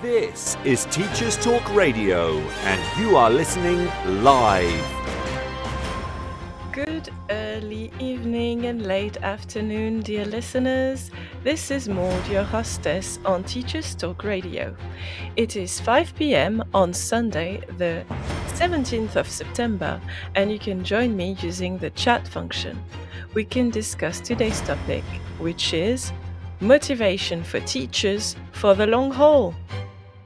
This is Teachers Talk Radio, and you are listening live. Good early evening and late afternoon, dear listeners. This is Maud, your hostess on Teachers Talk Radio. It is 5 pm on Sunday, the 17th of September, and you can join me using the chat function. We can discuss today's topic, which is motivation for teachers for the long haul.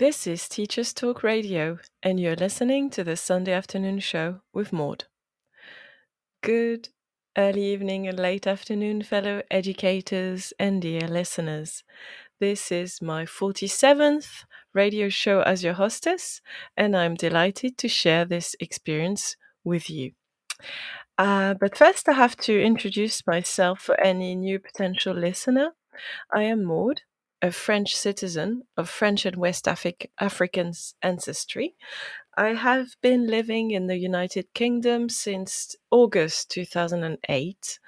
This is Teachers Talk Radio, and you're listening to the Sunday afternoon show with Maud. Good early evening and late afternoon, fellow educators and dear listeners. This is my 47th radio show as your hostess, and I'm delighted to share this experience with you. Uh, but first, I have to introduce myself for any new potential listener. I am Maud, a French citizen of French and West Afri- African ancestry. I have been living in the United Kingdom since August 2008,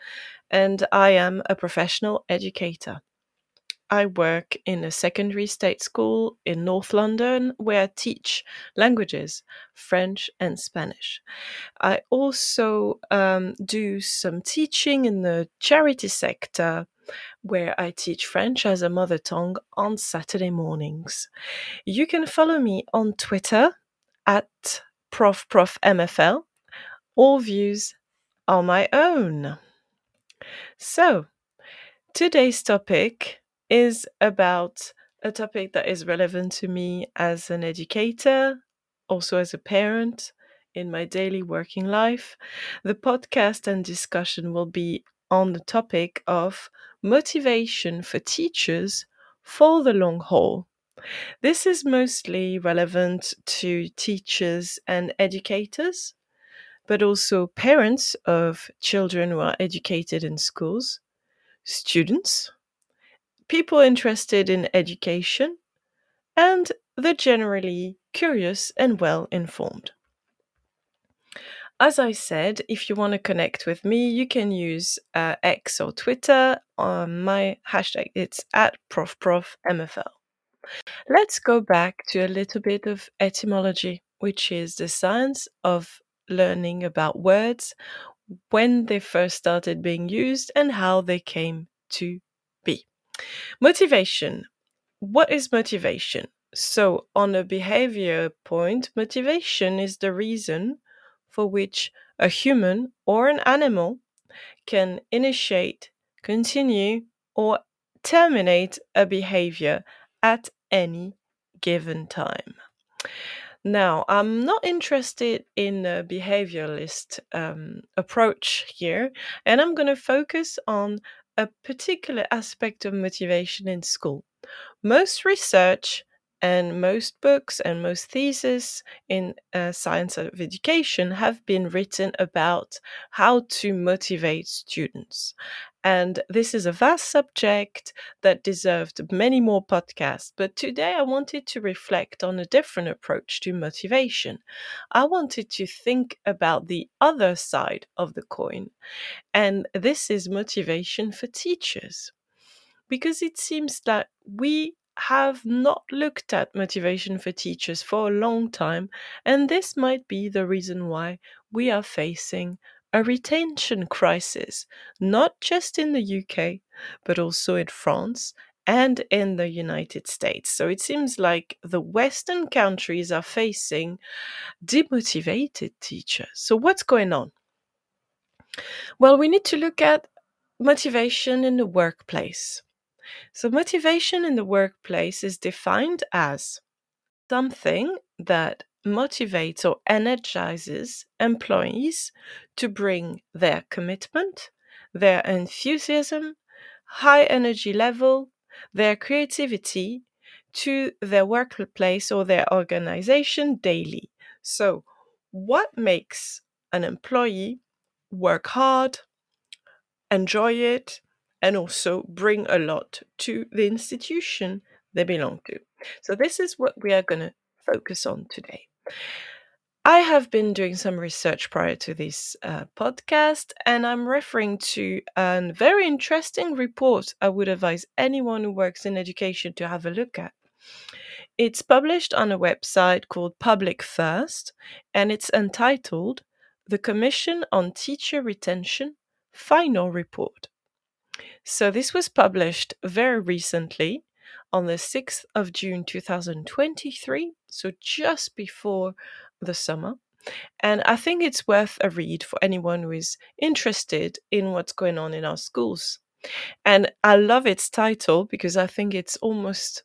and I am a professional educator. I work in a secondary state school in North London where I teach languages, French and Spanish. I also um, do some teaching in the charity sector where I teach French as a mother tongue on Saturday mornings. You can follow me on Twitter at ProfProfMFL. All views are my own. So, today's topic is about a topic that is relevant to me as an educator, also as a parent in my daily working life. The podcast and discussion will be on the topic of motivation for teachers for the long haul. This is mostly relevant to teachers and educators, but also parents of children who are educated in schools, students, people interested in education, and the generally curious and well informed. As I said, if you want to connect with me, you can use uh, X or Twitter. On my hashtag, it's at ProfProfMFL. Let's go back to a little bit of etymology, which is the science of learning about words, when they first started being used, and how they came to be. Motivation. What is motivation? So, on a behavior point, motivation is the reason for which a human or an animal can initiate, continue, or terminate a behavior at any given time. Now, I'm not interested in a behavioralist um, approach here, and I'm going to focus on a particular aspect of motivation in school. Most research and most books and most theses in uh, science of education have been written about how to motivate students. And this is a vast subject that deserved many more podcasts. But today I wanted to reflect on a different approach to motivation. I wanted to think about the other side of the coin. And this is motivation for teachers. Because it seems that we have not looked at motivation for teachers for a long time, and this might be the reason why we are facing a retention crisis, not just in the UK, but also in France and in the United States. So it seems like the Western countries are facing demotivated teachers. So, what's going on? Well, we need to look at motivation in the workplace. So, motivation in the workplace is defined as something that motivates or energizes employees to bring their commitment, their enthusiasm, high energy level, their creativity to their workplace or their organization daily. So, what makes an employee work hard, enjoy it, and also bring a lot to the institution they belong to? So, this is what we are going to focus on today. I have been doing some research prior to this uh, podcast, and I'm referring to a very interesting report I would advise anyone who works in education to have a look at. It's published on a website called Public First, and it's entitled The Commission on Teacher Retention Final Report. So, this was published very recently on the 6th of June 2023, so just before the summer. And I think it's worth a read for anyone who is interested in what's going on in our schools. And I love its title because I think it's almost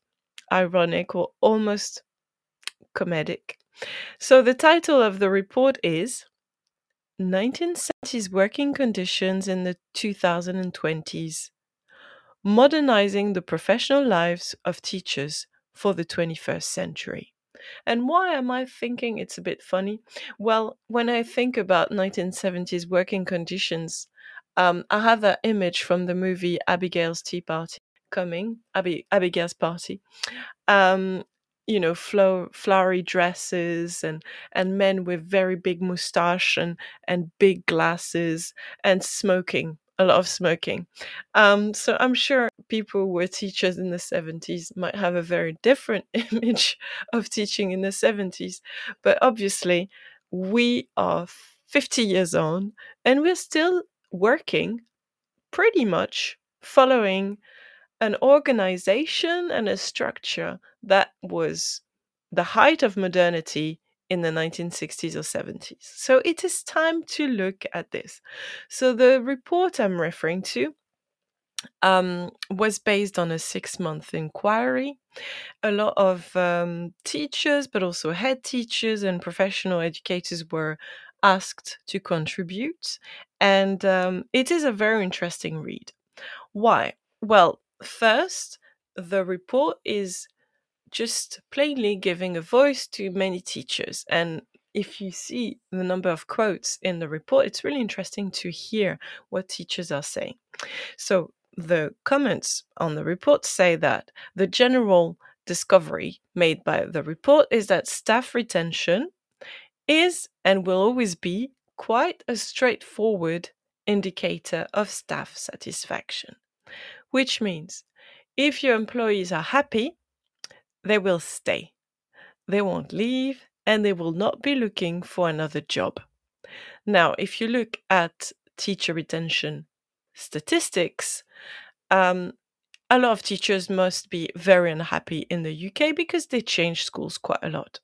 ironic or almost comedic. So the title of the report is 1970s Working Conditions in the 2020s Modernizing the Professional Lives of Teachers for the 21st Century. And why am I thinking it's a bit funny? Well, when I think about 1970s working conditions, um, I have that image from the movie Abigail's Tea Party coming, Abi- Abigail's Party. Um, you know, flow, flowery dresses and and men with very big moustache and and big glasses and smoking a lot of smoking. Um, so I'm sure people who were teachers in the 70s might have a very different image of teaching in the 70s. But obviously, we are 50 years on and we're still working pretty much following an organization and a structure that was the height of modernity in the 1960s or 70s. So it is time to look at this. So the report I'm referring to um, was based on a six month inquiry. A lot of um, teachers, but also head teachers and professional educators were asked to contribute. And um, it is a very interesting read. Why? Well, first, the report is just plainly giving a voice to many teachers. And if you see the number of quotes in the report, it's really interesting to hear what teachers are saying. So the comments on the report say that the general discovery made by the report is that staff retention is and will always be quite a straightforward indicator of staff satisfaction, which means if your employees are happy, they will stay. They won't leave and they will not be looking for another job. Now, if you look at teacher retention statistics, um, a lot of teachers must be very unhappy in the UK because they change schools quite a lot.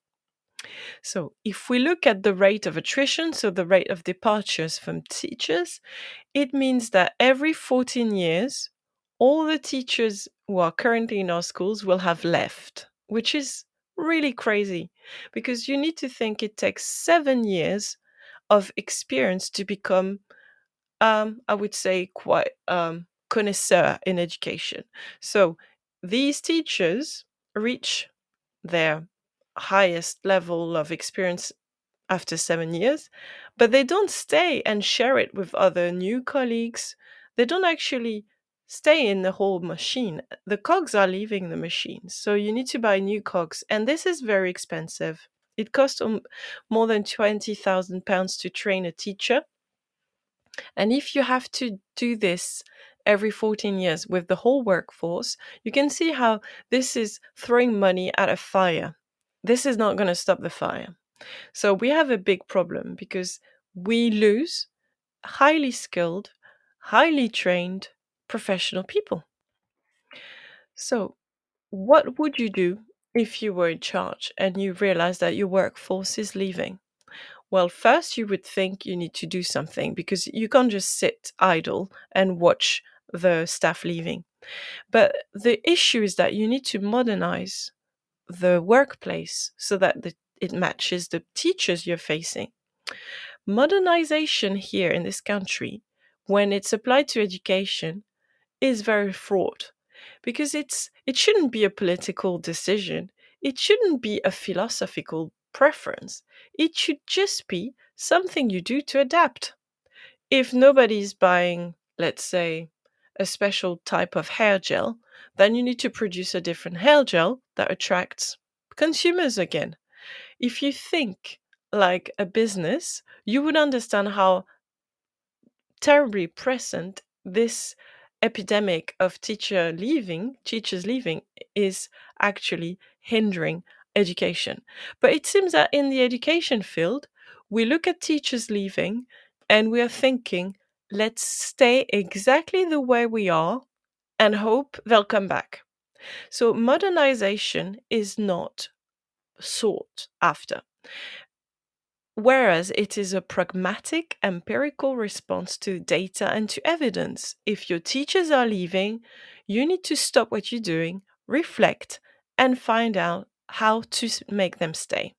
So, if we look at the rate of attrition, so the rate of departures from teachers, it means that every 14 years, all the teachers who are currently in our schools will have left, which is really crazy because you need to think it takes seven years of experience to become, um, I would say, quite um, connoisseur in education. So these teachers reach their highest level of experience after seven years, but they don't stay and share it with other new colleagues. They don't actually stay in the whole machine. The cogs are leaving the machine. So you need to buy new cogs. And this is very expensive. It costs um, more than £20,000 to train a teacher. And if you have to do this every 14 years with the whole workforce, you can see how this is throwing money at a fire. This is not going to stop the fire. So we have a big problem because we lose highly skilled, highly trained professional people. So, what would you do if you were in charge and you realize that your workforce is leaving? Well, first, you would think you need to do something because you can't just sit idle and watch the staff leaving. But the issue is that you need to modernize the workplace so that the, it matches the teachers you're facing. Modernization here in this country, when it's applied to education, is very fraught because it's it shouldn't be a political decision. It shouldn't be a philosophical preference. It should just be something you do to adapt. If nobody's buying, let's say, a special type of hair gel, then you need to produce a different hair gel that attracts consumers again. If you think like a business, you would understand how terribly present this epidemic of teacher leaving, teachers leaving, is actually hindering education. But it seems that in the education field, we look at teachers leaving and we are thinking, let's stay exactly the way we are and hope they'll come back. So modernization is not sought after. Whereas it is a pragmatic, empirical response to data and to evidence. If your teachers are leaving, you need to stop what you're doing, reflect, and find out how to make them stay.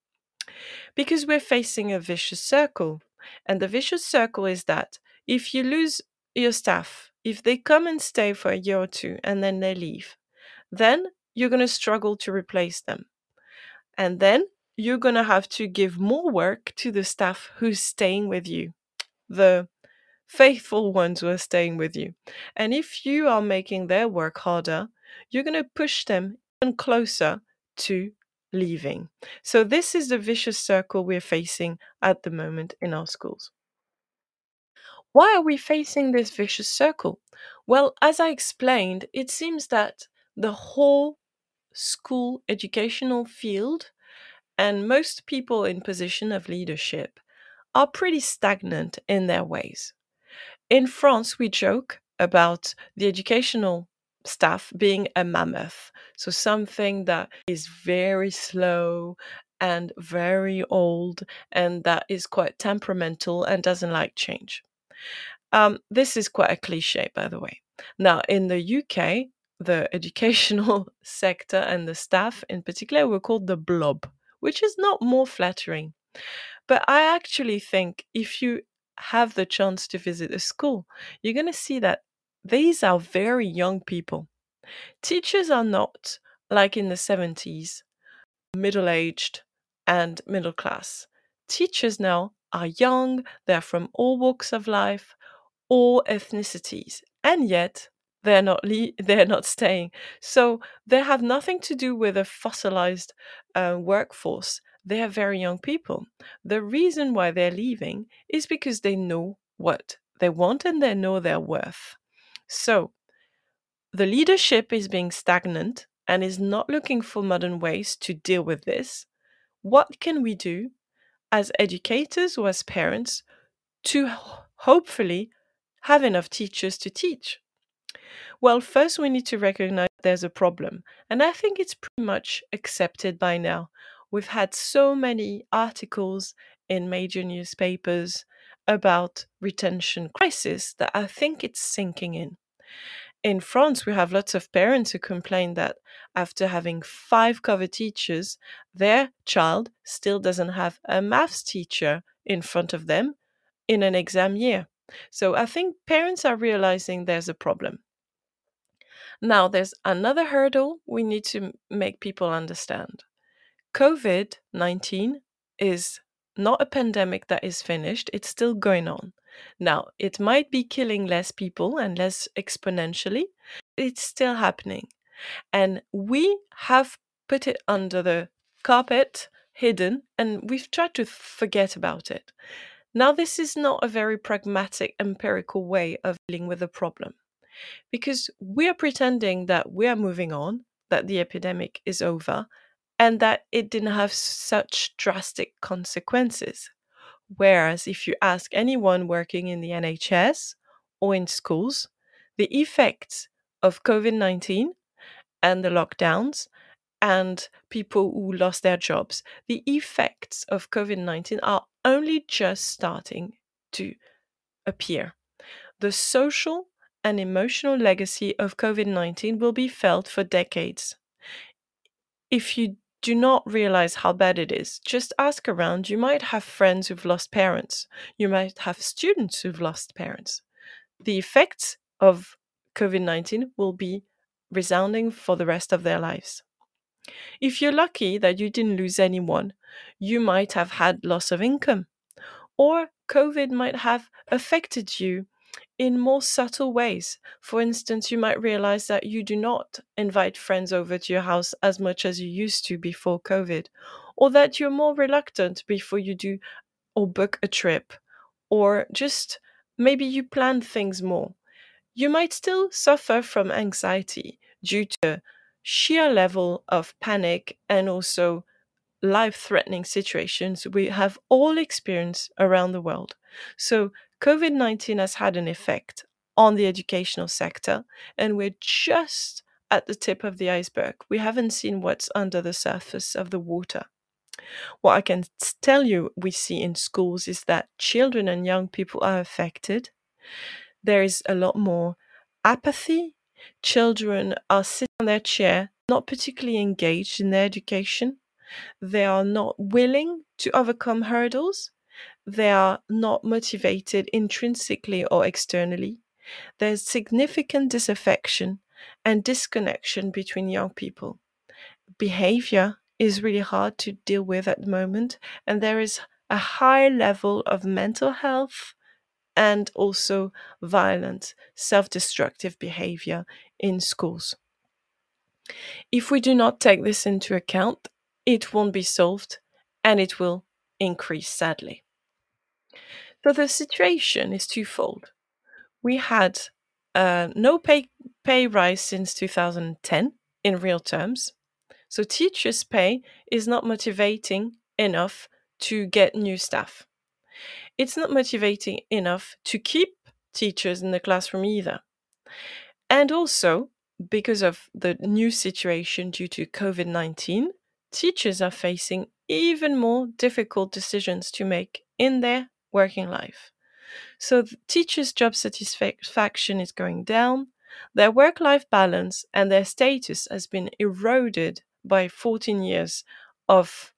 Because we're facing a vicious circle. And the vicious circle is that if you lose your staff, if they come and stay for a year or two and then they leave, then you're going to struggle to replace them. And then you're going to have to give more work to the staff who's staying with you, the faithful ones who are staying with you. And if you are making their work harder, you're going to push them even closer to leaving. So, this is the vicious circle we're facing at the moment in our schools. Why are we facing this vicious circle? Well, as I explained, it seems that the whole school educational field and most people in position of leadership are pretty stagnant in their ways. In France, we joke about the educational staff being a mammoth, so something that is very slow and very old and that is quite temperamental and doesn't like change. Um, this is quite a cliche, by the way. Now, in the UK, the educational sector and the staff in particular were called the blob which is not more flattering. But I actually think if you have the chance to visit a school, you're going to see that these are very young people. Teachers are not like in the 70s, middle aged and middle class. Teachers now are young, they're from all walks of life, all ethnicities, and yet they're not le- they're not staying. So they have nothing to do with a fossilized uh, workforce. They are very young people. The reason why they're leaving is because they know what they want and they know their worth. So the leadership is being stagnant and is not looking for modern ways to deal with this. What can we do as educators or as parents to hopefully have enough teachers to teach? Well, first we need to recognize there's a problem. And I think it's pretty much accepted by now. We've had so many articles in major newspapers about retention crisis that I think it's sinking in. In France, we have lots of parents who complain that after having five cover teachers, their child still doesn't have a maths teacher in front of them in an exam year. So I think parents are realizing there's a problem. Now, there's another hurdle we need to make people understand. COVID 19 is not a pandemic that is finished, it's still going on. Now, it might be killing less people and less exponentially, it's still happening. And we have put it under the carpet, hidden, and we've tried to forget about it. Now, this is not a very pragmatic, empirical way of dealing with a problem because we are pretending that we are moving on, that the epidemic is over, and that it didn't have such drastic consequences. Whereas if you ask anyone working in the NHS or in schools, the effects of COVID 19 and the lockdowns and people who lost their jobs, the effects of COVID 19 are only just starting to appear. The social and emotional legacy of COVID 19 will be felt for decades. If you do not realize how bad it is. Just ask around. You might have friends who've lost parents. You might have students who've lost parents. The effects of COVID 19 will be resounding for the rest of their lives. If you're lucky that you didn't lose anyone, you might have had loss of income, or COVID might have affected you in more subtle ways. For instance, you might realize that you do not invite friends over to your house as much as you used to before COVID, or that you're more reluctant before you do or book a trip, or just maybe you plan things more. You might still suffer from anxiety due to sheer level of panic and also life threatening situations we have all experienced around the world. So, COVID 19 has had an effect on the educational sector, and we're just at the tip of the iceberg. We haven't seen what's under the surface of the water. What I can tell you we see in schools is that children and young people are affected. There is a lot more apathy. Children are sitting on their chair, not particularly engaged in their education. They are not willing to overcome hurdles. They are not motivated intrinsically or externally. There's significant disaffection and disconnection between young people. Behavior is really hard to deal with at the moment, and there is a high level of mental health and also violent, self destructive behavior in schools. If we do not take this into account, it won't be solved and it will increase sadly. So the situation is twofold. We had uh, no pay, pay rise since 2010 in real terms. So teachers' pay is not motivating enough to get new staff. It's not motivating enough to keep teachers in the classroom either. And also, because of the new situation due to COVID 19, teachers are facing even more difficult decisions to make in their working life. So, teachers' job satisfaction is going down, their work life balance and their status has been eroded by 14 years of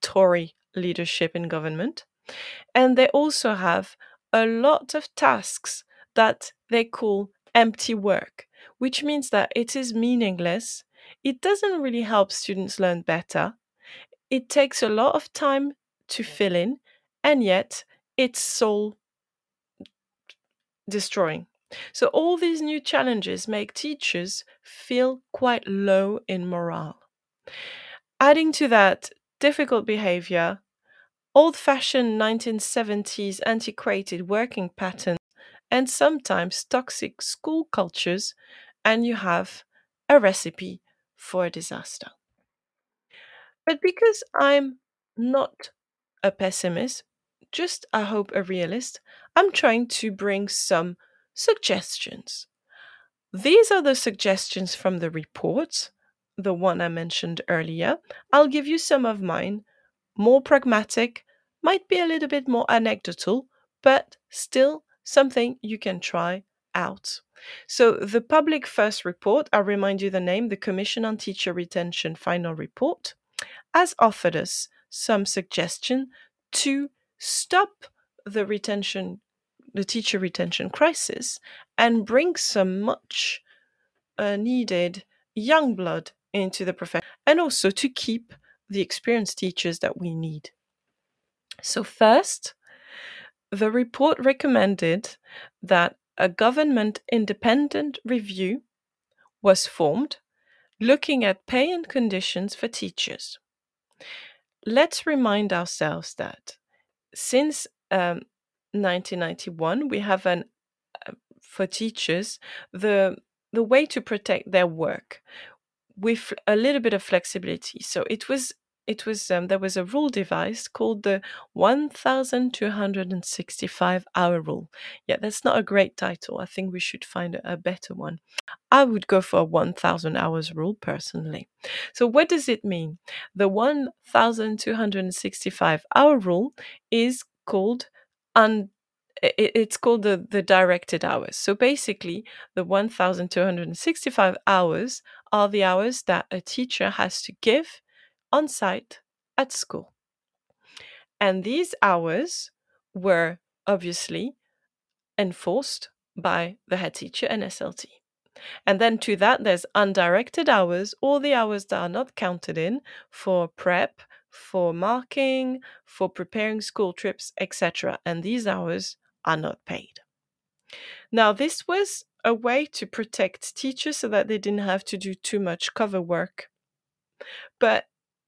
Tory leadership in government. And they also have a lot of tasks that they call empty work, which means that it is meaningless. It doesn't really help students learn better. It takes a lot of time to fill in, and yet it's soul destroying. So, all these new challenges make teachers feel quite low in morale. Adding to that difficult behavior, old fashioned 1970s antiquated working patterns, and sometimes toxic school cultures, and you have a recipe for a disaster. But because I'm not a pessimist, just I hope a realist, I'm trying to bring some suggestions. These are the suggestions from the report, the one I mentioned earlier. I'll give you some of mine, more pragmatic, might be a little bit more anecdotal, but still something you can try out. So, the Public First Report, I'll remind you the name, the Commission on Teacher Retention Final Report, has offered us some suggestion to stop the retention, the teacher retention crisis and bring some much uh, needed young blood into the profession and also to keep the experienced teachers that we need. So, first, the report recommended that a government independent review was formed looking at pay and conditions for teachers. Let's remind ourselves that since um, 1991, we have an uh, for teachers the the way to protect their work with a little bit of flexibility. So it was it was um, there was a rule devised called the 1265 hour rule. Yeah that's not a great title. I think we should find a, a better one. I would go for a 1000 hours rule personally. So what does it mean? The 1265 hour rule is called un it's called the, the directed hours. So basically, the 1,265 hours are the hours that a teacher has to give on site at school. And these hours were obviously enforced by the head teacher and SLT. And then to that, there's undirected hours, all the hours that are not counted in for prep, for marking, for preparing school trips, etc. And these hours are not paid. Now, this was a way to protect teachers so that they didn't have to do too much cover work. But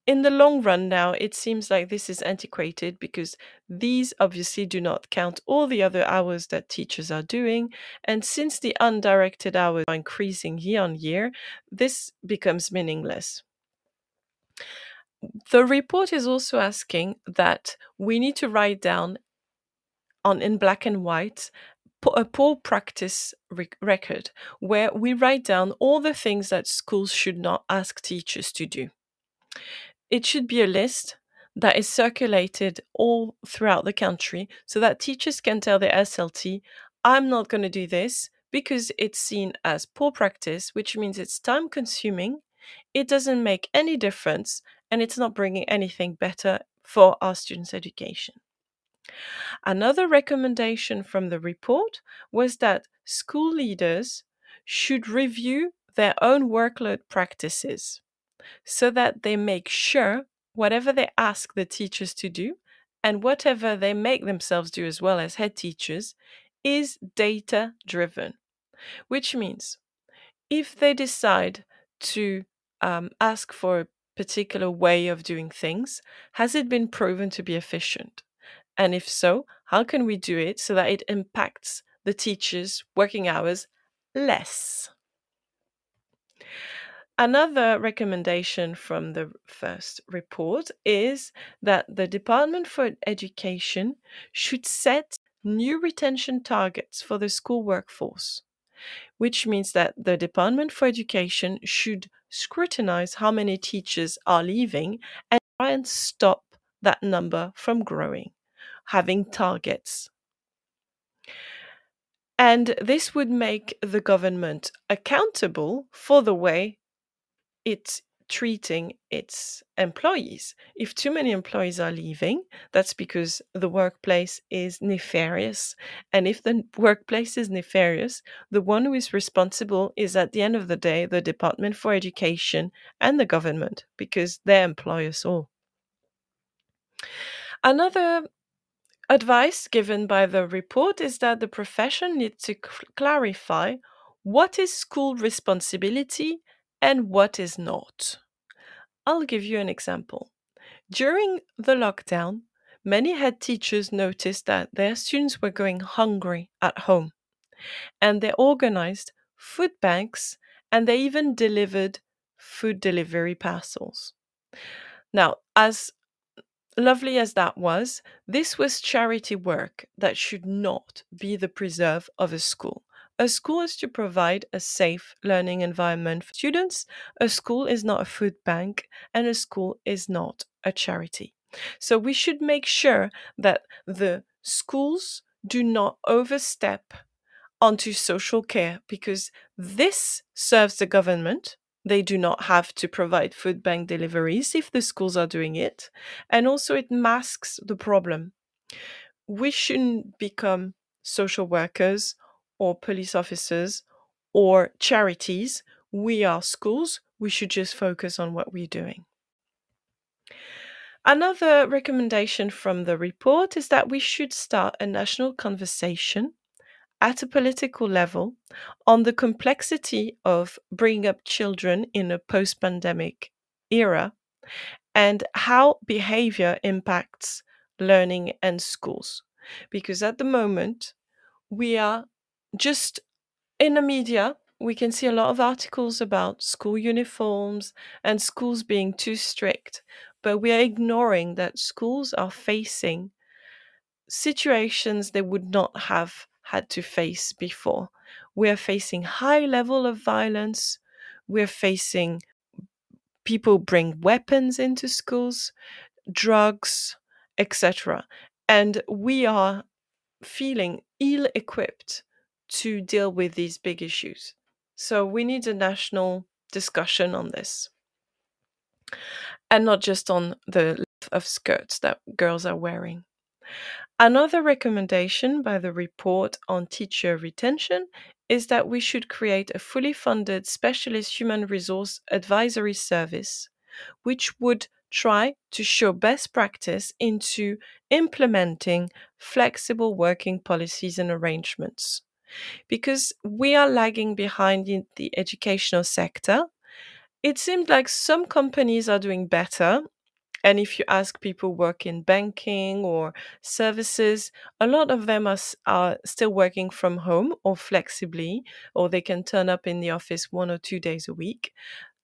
in the long run now, it seems like this is antiquated because these obviously do not count all the other hours that teachers are doing. And since the undirected hours are increasing year on year, this becomes meaningless. The report is also asking that we need to write down on in black and white a poor practice rec- record where we write down all the things that schools should not ask teachers to do. It should be a list that is circulated all throughout the country so that teachers can tell their SLT, I'm not going to do this because it's seen as poor practice, which means it's time consuming, it doesn't make any difference, and it's not bringing anything better for our students' education. Another recommendation from the report was that school leaders should review their own workload practices so that they make sure whatever they ask the teachers to do and whatever they make themselves do as well as head teachers is data driven, which means if they decide to um, ask for a particular way of doing things, has it been proven to be efficient? And if so, how can we do it so that it impacts the teachers' working hours less? Another recommendation from the first report is that the Department for Education should set new retention targets for the school workforce, which means that the Department for Education should scrutinize how many teachers are leaving and try and stop that number from growing, having targets. And this would make the government accountable for the way it's treating its employees. If too many employees are leaving, that's because the workplace is nefarious. And if the workplace is nefarious, the one who is responsible is at the end of the day the Department for Education and the government because they employ us all. Another advice given by the report is that the profession needs to cl- clarify what is school responsibility and what is not. I'll give you an example. During the lockdown, many head teachers noticed that their students were going hungry at home, and they organized food banks and they even delivered food delivery parcels. Now, as lovely as that was, this was charity work that should not be the preserve of a school. A school is to provide a safe learning environment for students. A school is not a food bank, and a school is not a charity. So we should make sure that the schools do not overstep onto social care because this serves the government. They do not have to provide food bank deliveries if the schools are doing it. And also, it masks the problem. We shouldn't become social workers or police officers or charities. We are schools. We should just focus on what we're doing. Another recommendation from the report is that we should start a national conversation at a political level on the complexity of bringing up children in a post pandemic era and how behavior impacts learning and schools. Because at the moment, we are just in the media, we can see a lot of articles about school uniforms and schools being too strict, but we are ignoring that schools are facing situations they would not have had to face before. We are facing high level of violence. We're facing people bring weapons into schools, drugs, etc. And we are feeling ill equipped to deal with these big issues. So we need a national discussion on this. and not just on the length of skirts that girls are wearing. Another recommendation by the report on teacher retention is that we should create a fully funded specialist human resource advisory service, which would try to show best practice into implementing flexible working policies and arrangements. Because we are lagging behind in the educational sector, it seems like some companies are doing better. And if you ask people work in banking or services, a lot of them are, are still working from home or flexibly, or they can turn up in the office one or two days a week.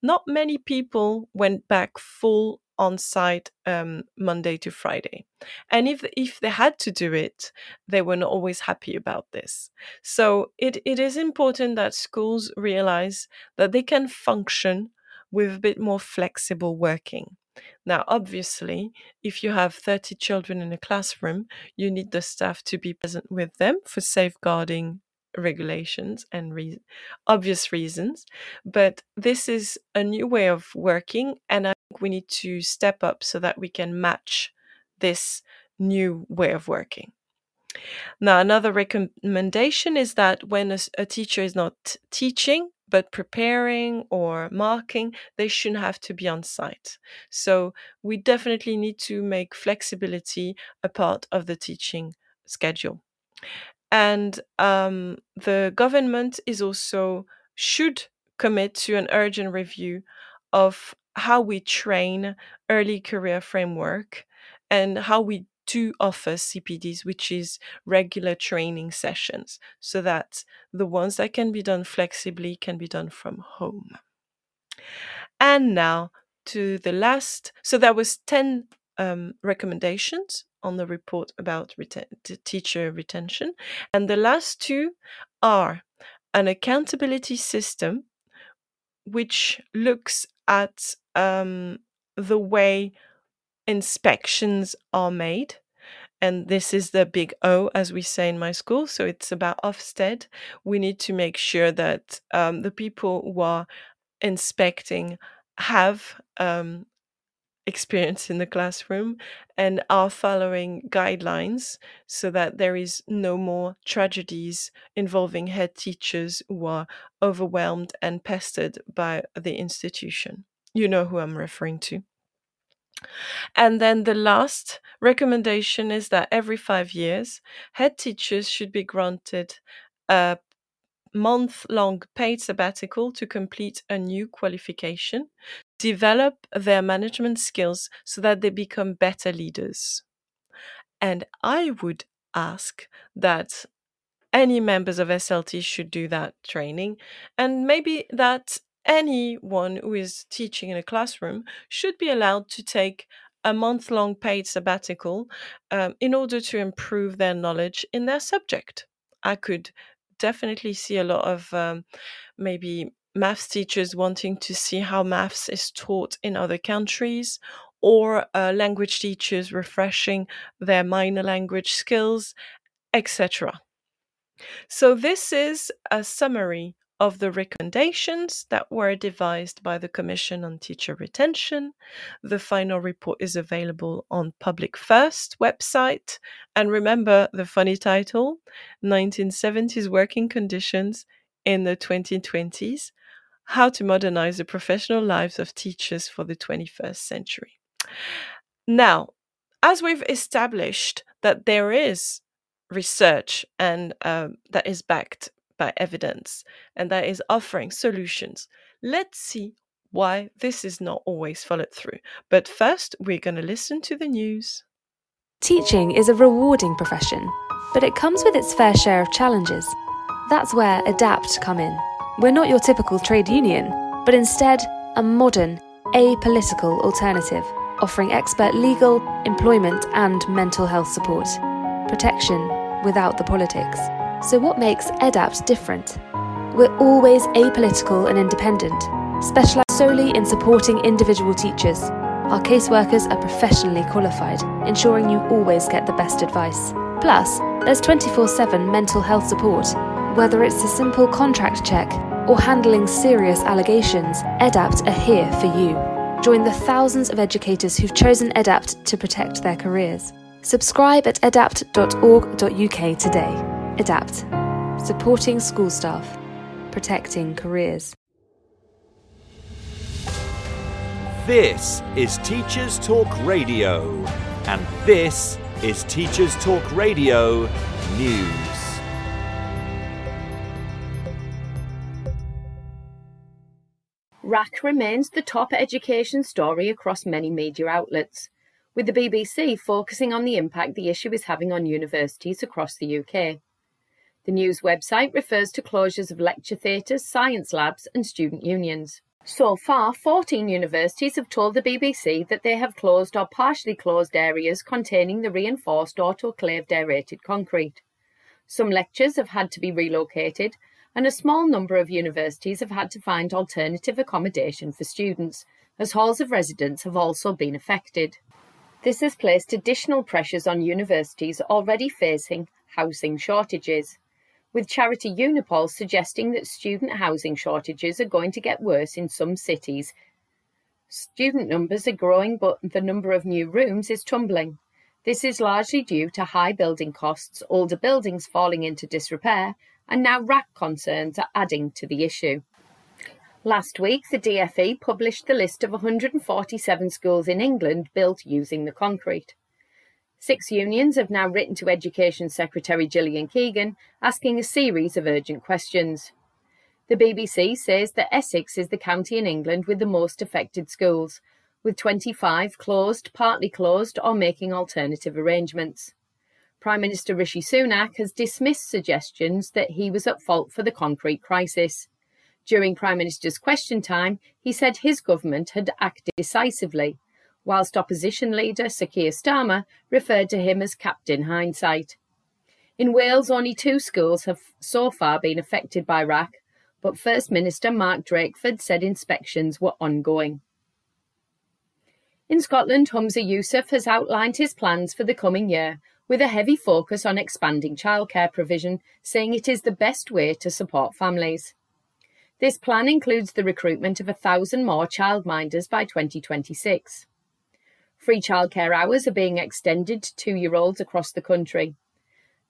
Not many people went back full on site um, Monday to Friday. And if if they had to do it, they were not always happy about this. So it, it is important that schools realize that they can function with a bit more flexible working. Now, obviously, if you have 30 children in a classroom, you need the staff to be present with them for safeguarding regulations and re- obvious reasons. But this is a new way of working, and I think we need to step up so that we can match this new way of working. Now, another recommendation is that when a, a teacher is not teaching, but preparing or marking, they shouldn't have to be on site. So we definitely need to make flexibility a part of the teaching schedule. And um, the government is also should commit to an urgent review of how we train early career framework and how we to offer CPDs, which is regular training sessions, so that the ones that can be done flexibly can be done from home. And now to the last. So that was 10 um, recommendations on the report about reten- teacher retention. And the last two are an accountability system, which looks at um, the way inspections are made. And this is the big O, as we say in my school. So it's about Ofsted. We need to make sure that um, the people who are inspecting have um, experience in the classroom and are following guidelines so that there is no more tragedies involving head teachers who are overwhelmed and pestered by the institution. You know who I'm referring to. And then the last recommendation is that every five years, head teachers should be granted a month long paid sabbatical to complete a new qualification, develop their management skills so that they become better leaders. And I would ask that any members of SLT should do that training, and maybe that anyone who is teaching in a classroom should be allowed to take a month long paid sabbatical um, in order to improve their knowledge in their subject. I could definitely see a lot of um, maybe maths teachers wanting to see how maths is taught in other countries or uh, language teachers refreshing their minor language skills, etc. So, this is a summary of the recommendations that were devised by the Commission on Teacher Retention. The final report is available on Public First website. And remember the funny title 1970s Working Conditions in the 2020s How to Modernize the Professional Lives of Teachers for the 21st Century. Now, as we've established that there is research and uh, that is backed by evidence and that is offering solutions. Let's see why this is not always followed through. But first, we're going to listen to the news. Teaching is a rewarding profession, but it comes with its fair share of challenges. That's where EDAPT come in. We're not your typical trade union, but instead a modern, apolitical alternative offering expert legal, employment, and mental health support. Protection without the politics. So, what makes EDAPT different? We're always apolitical and independent, specialised solely in supporting individual teachers. Our caseworkers are professionally qualified, ensuring you always get the best advice. Plus, there's 24 7 mental health support. Whether it's a simple contract check or handling serious allegations, EDAPT are here for you. Join the thousands of educators who've chosen EDAPT to protect their careers. Subscribe at edapt.org.uk today. EDAPT, supporting school staff, protecting careers. This is Teachers Talk Radio, and this is Teachers Talk Radio News. RAAC remains the top education story across many media outlets, with the BBC focusing on the impact the issue is having on universities across the UK. The news website refers to closures of lecture theatres, science labs, and student unions. So far, 14 universities have told the BBC that they have closed or partially closed areas containing the reinforced autoclaved aerated concrete. Some lectures have had to be relocated, and a small number of universities have had to find alternative accommodation for students, as halls of residence have also been affected. This has placed additional pressures on universities already facing housing shortages, with charity Unipol suggesting that student housing shortages are going to get worse in some cities. Student numbers are growing, but the number of new rooms is tumbling. This is largely due to high building costs, older buildings falling into disrepair, and now RAAC concerns are adding to the issue. Last week, the DFE published the list of 147 schools in England built using the concrete. Six unions have now written to Education Secretary Gillian Keegan asking a series of urgent questions. The BBC says that Essex is the county in England with the most affected schools, with 25 closed, partly closed, or making alternative arrangements. Prime Minister Rishi Sunak has dismissed suggestions that he was at fault for the concrete crisis. During Prime Minister's question time, he said his government had acted decisively, whilst opposition leader Sir Keir Starmer referred to him as Captain Hindsight. In Wales, only two schools have so far been affected by RAAC, but First Minister Mark Drakeford said inspections were ongoing. In Scotland, Humza Yousaf has outlined his plans for the coming year with a heavy focus on expanding childcare provision, saying it is the best way to support families. This plan includes the recruitment of a thousand more childminders by 2026. Free childcare hours are being extended to two year olds across the country.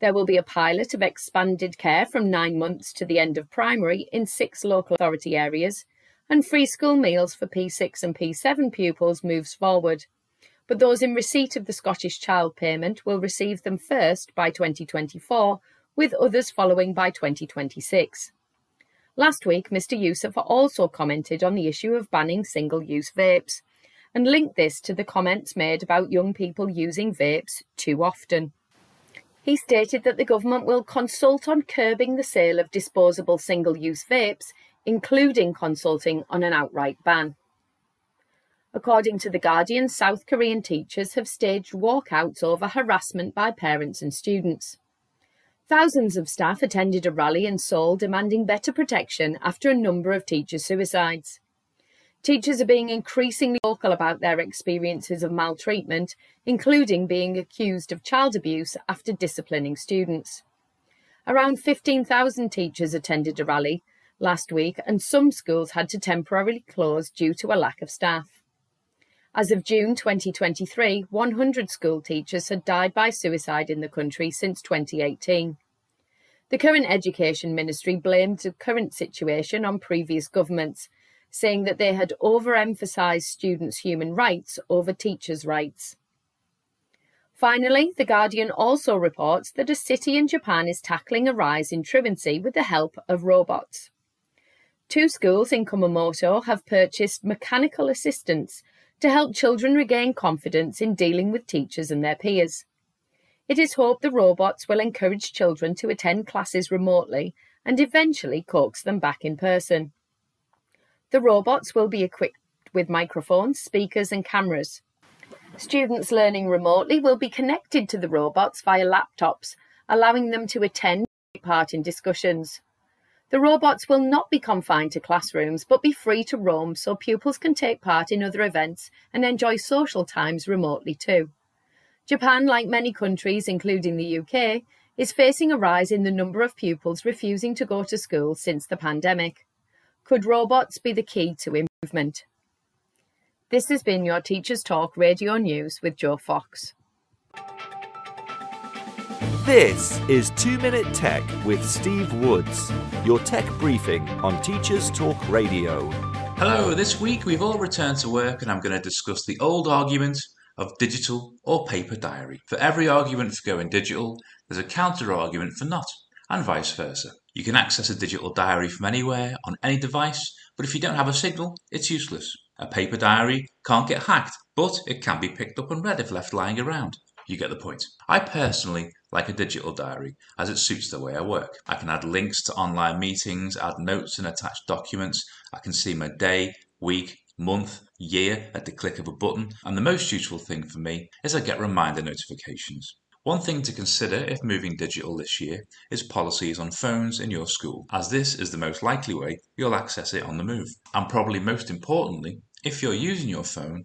There will be a pilot of expanded care from nine months to the end of primary in six local authority areas, and free school meals for P6 and P7 pupils moves forward but those in receipt of the Scottish Child Payment will receive them first by 2024, with others following by 2026. Last week, Mr. Yousaf also commented on the issue of banning single use vapes and linked this to the comments made about young people using vapes too often. He stated that the government will consult on curbing the sale of disposable single use vapes, including consulting on an outright ban. According to The Guardian, South Korean teachers have staged walkouts over harassment by parents and students. Thousands of staff attended a rally in Seoul demanding better protection after a number of teacher suicides. Teachers are being increasingly vocal about their experiences of maltreatment, including being accused of child abuse after disciplining students. Around 15,000 teachers attended a rally last week, and some schools had to temporarily close due to a lack of staff. As of June 2023, 100 school teachers had died by suicide in the country since 2018. The current Education Ministry blamed the current situation on previous governments, saying that they had overemphasised students' human rights over teachers' rights. Finally, The Guardian also reports that a city in Japan is tackling a rise in truancy with the help of robots. Two schools in Kumamoto have purchased mechanical assistants to help children regain confidence in dealing with teachers and their peers. It is hoped the robots will encourage children to attend classes remotely and eventually coax them back in person. The robots will be equipped with microphones, speakers, and cameras. Students learning remotely will be connected to the robots via laptops, allowing them to attend part in discussions. The robots will not be confined to classrooms but be free to roam so pupils can take part in other events and enjoy social times remotely too. Japan, like many countries, including the UK, is facing a rise in the number of pupils refusing to go to school since the pandemic. Could robots be the key to improvement? This has been your Teachers Talk Radio News with Joe Fox. This is 2 Minute Tech with Steve Woods, your tech briefing on Teachers Talk Radio. Hello, this week we've all returned to work and I'm going to discuss the old argument of digital or paper diary. For every argument for going digital, there's a counter argument for not, and vice versa. You can access a digital diary from anywhere on any device, but if you don't have a signal, it's useless. A paper diary can't get hacked, but it can be picked up and read if left lying around. You get the point. I personally like a digital diary as it suits the way I work. I can add links to online meetings, add notes and attach documents. I can see my day, week, month, year at the click of a button. And the most useful thing for me is I get reminder notifications. One thing to consider if moving digital this year is policies on phones in your school, as this is the most likely way you'll access it on the move. And probably most importantly, if you're using your phone,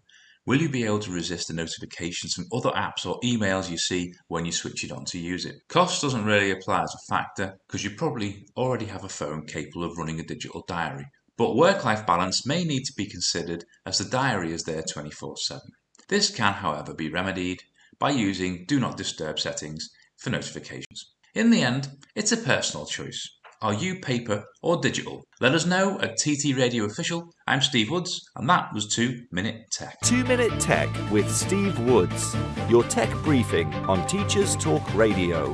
will you be able to resist the notifications from other apps or emails you see when you switch it on to use it? Cost doesn't really apply as a factor because you probably already have a phone capable of running a digital diary. But work life balance may need to be considered as the diary is there 24 7. This can, however, be remedied by using Do Not Disturb settings for notifications. In the end, it's a personal choice. Are you paper or digital? Let us know at TT Radio Official. I'm Steve Woods, and that was 2 Minute Tech. 2 Minute Tech with Steve Woods, your tech briefing on Teachers Talk Radio.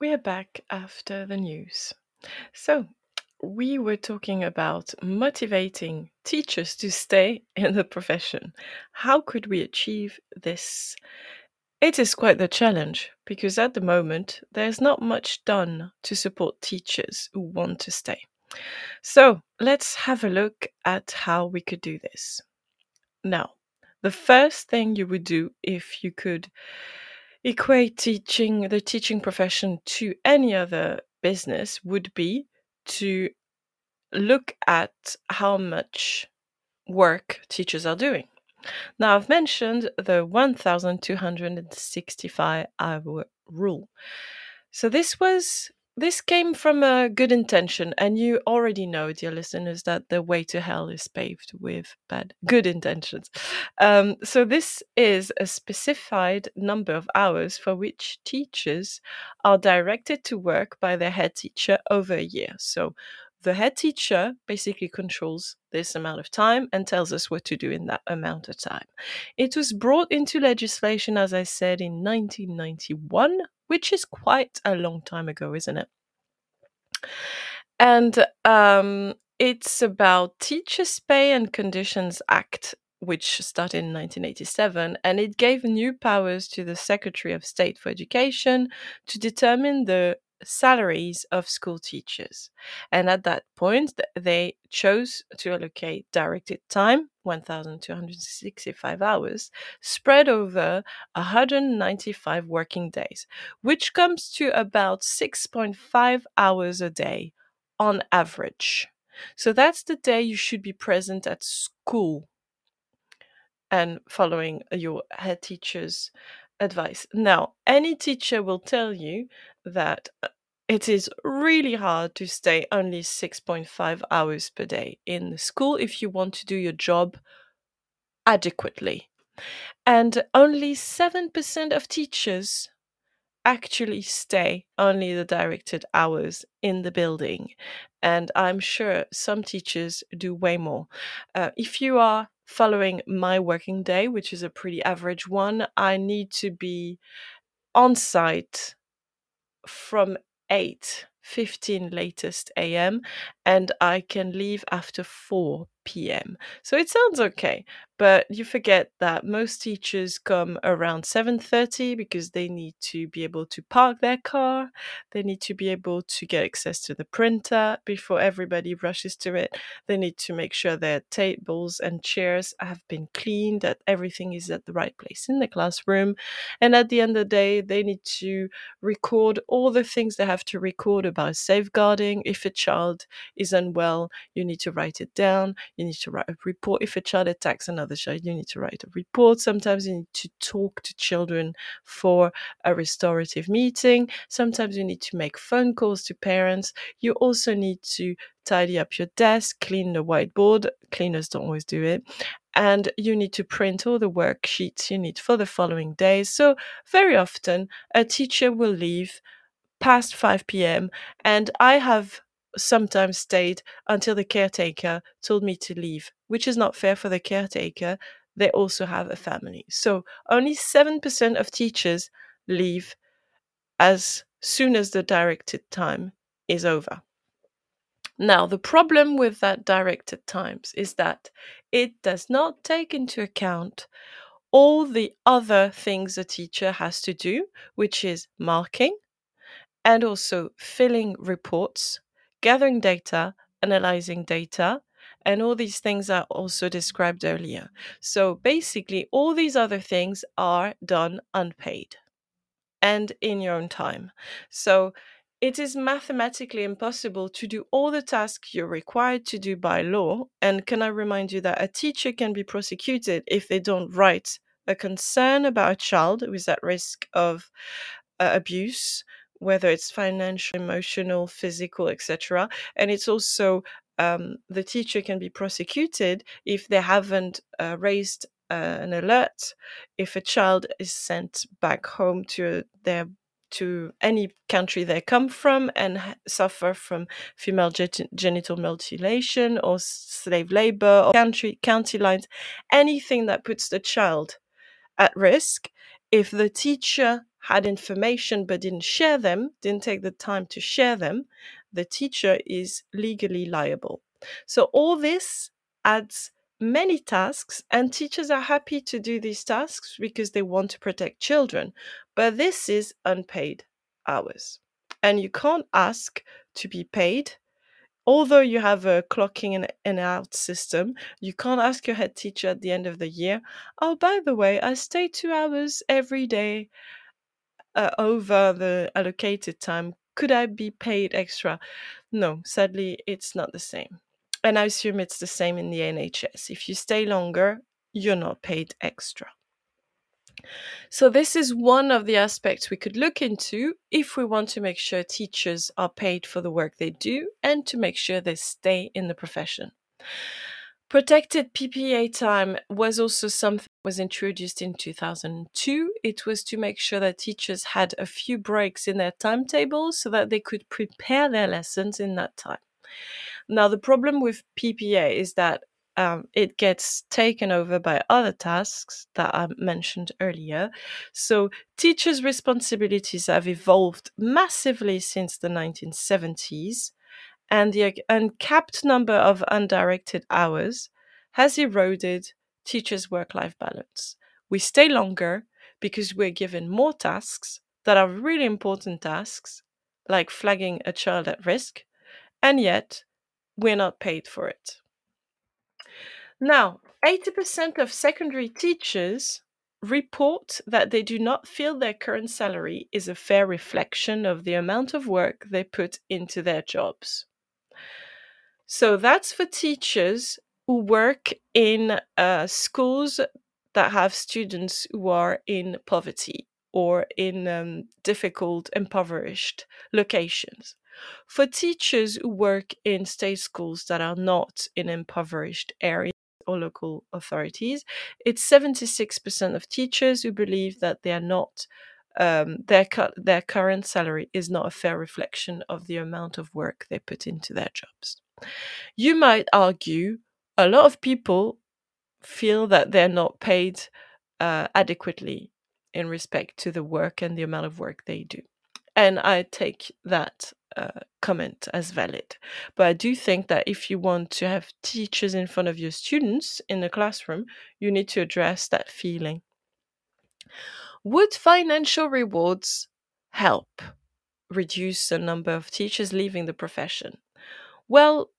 We are back after the news. So, we were talking about motivating teachers to stay in the profession. How could we achieve this? It is quite the challenge because at the moment there's not much done to support teachers who want to stay. So let's have a look at how we could do this. Now, the first thing you would do if you could equate teaching the teaching profession to any other business would be to look at how much work teachers are doing. Now, I've mentioned the 1265 hour rule. So this was this came from a good intention and you already know dear listeners that the way to hell is paved with bad good intentions um, so this is a specified number of hours for which teachers are directed to work by their head teacher over a year so the head teacher basically controls this amount of time and tells us what to do in that amount of time. It was brought into legislation, as I said, in 1991, which is quite a long time ago, isn't it? And um, it's about Teachers' Pay and Conditions Act, which started in 1987, and it gave new powers to the Secretary of State for Education to determine the salaries of school teachers. And at that point, they chose to allocate directed time, 1,265 hours, spread over 195 working days, which comes to about 6.5 hours a day on average. So that's the day you should be present at school and following your head teacher's advice. Now, any teacher will tell you that uh, it is really hard to stay only 6.5 hours per day in the school if you want to do your job adequately. And only 7% of teachers actually stay only the directed hours in the building. And I'm sure some teachers do way more. Uh, if you are following my working day, which is a pretty average one, I need to be on site from 8 15 latest am and I can leave after 4 p.m. So it sounds okay, but you forget that most teachers come around 7:30 because they need to be able to park their car, they need to be able to get access to the printer before everybody rushes to it. They need to make sure their tables and chairs have been cleaned, that everything is at the right place in the classroom. And at the end of the day, they need to record all the things they have to record about safeguarding if a child is unwell, you need to write it down. You need to write a report. If a child attacks another child, you need to write a report. Sometimes you need to talk to children for a restorative meeting. Sometimes you need to make phone calls to parents. You also need to tidy up your desk, clean the whiteboard. Cleaners don't always do it. And you need to print all the worksheets you need for the following days. So, very often, a teacher will leave past 5 p.m. and I have sometimes stayed until the caretaker told me to leave, which is not fair for the caretaker. They also have a family. So only 7% of teachers leave as soon as the directed time is over. Now, the problem with that directed times is that it does not take into account all the other things a teacher has to do, which is marking and also filling reports, gathering data, analyzing data, and all these things are also described earlier. So basically, all these other things are done unpaid and in your own time. So it is mathematically impossible to do all the tasks you're required to do by law. And can I remind you that a teacher can be prosecuted if they don't write a concern about a child who is at risk of uh, abuse whether it's financial, emotional, physical, etc. And it's also um, the teacher can be prosecuted if they haven't uh, raised uh, an alert. If a child is sent back home to their to any country they come from and suffer from female genital mutilation or slave labor or country county lines, anything that puts the child at risk, if the teacher had information but didn't share them, didn't take the time to share them, the teacher is legally liable. So all this adds many tasks and teachers are happy to do these tasks because they want to protect children. But this is unpaid hours. And you can't ask to be paid although you have a clocking in and out system, you can't ask your head teacher at the end of the year, oh, by the way, I stay two hours every day uh, over the allocated time. Could I be paid extra? No, sadly, it's not the same. And I assume it's the same in the NHS. If you stay longer, you're not paid extra. So, this is one of the aspects we could look into if we want to make sure teachers are paid for the work they do and to make sure they stay in the profession. Protected PPA time was also something was introduced in 2002. It was to make sure that teachers had a few breaks in their timetable so that they could prepare their lessons in that time. Now, the problem with PPA is that um, it gets taken over by other tasks that I mentioned earlier. So, teachers' responsibilities have evolved massively since the 1970s, and the uncapped number of undirected hours has eroded teachers' work life balance. We stay longer because we're given more tasks that are really important tasks, like flagging a child at risk, and yet we're not paid for it. Now, 80% of secondary teachers report that they do not feel their current salary is a fair reflection of the amount of work they put into their jobs. So that's for teachers who work in uh, schools that have students who are in poverty or in um, difficult, impoverished locations. For teachers who work in state schools that are not in impoverished areas, or local authorities. It's 76% of teachers who believe that they are not um, their their current salary is not a fair reflection of the amount of work they put into their jobs. You might argue a lot of people feel that they're not paid uh, adequately in respect to the work and the amount of work they do. And I take that uh, comment as valid. But I do think that if you want to have teachers in front of your students in the classroom, you need to address that feeling. Would financial rewards help reduce the number of teachers leaving the profession? Well,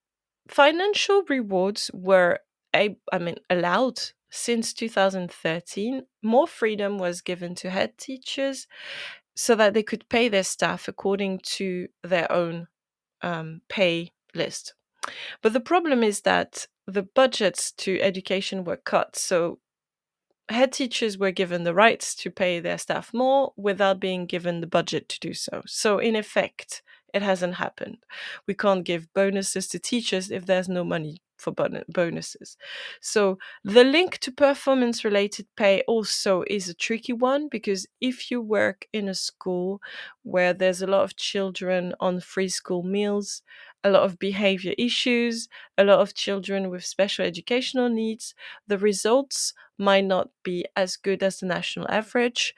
financial rewards were I mean allowed since 2013. More freedom was given to head teachers so that they could pay their staff according to their own um, pay list. But the problem is that the budgets to education were cut. So head teachers were given the rights to pay their staff more without being given the budget to do so. So, in effect, it hasn't happened. We can't give bonuses to teachers if there's no money for bonuses. So, the link to performance related pay also is a tricky one because if you work in a school where there's a lot of children on free school meals, a lot of behavior issues, a lot of children with special educational needs, the results might not be as good as the national average,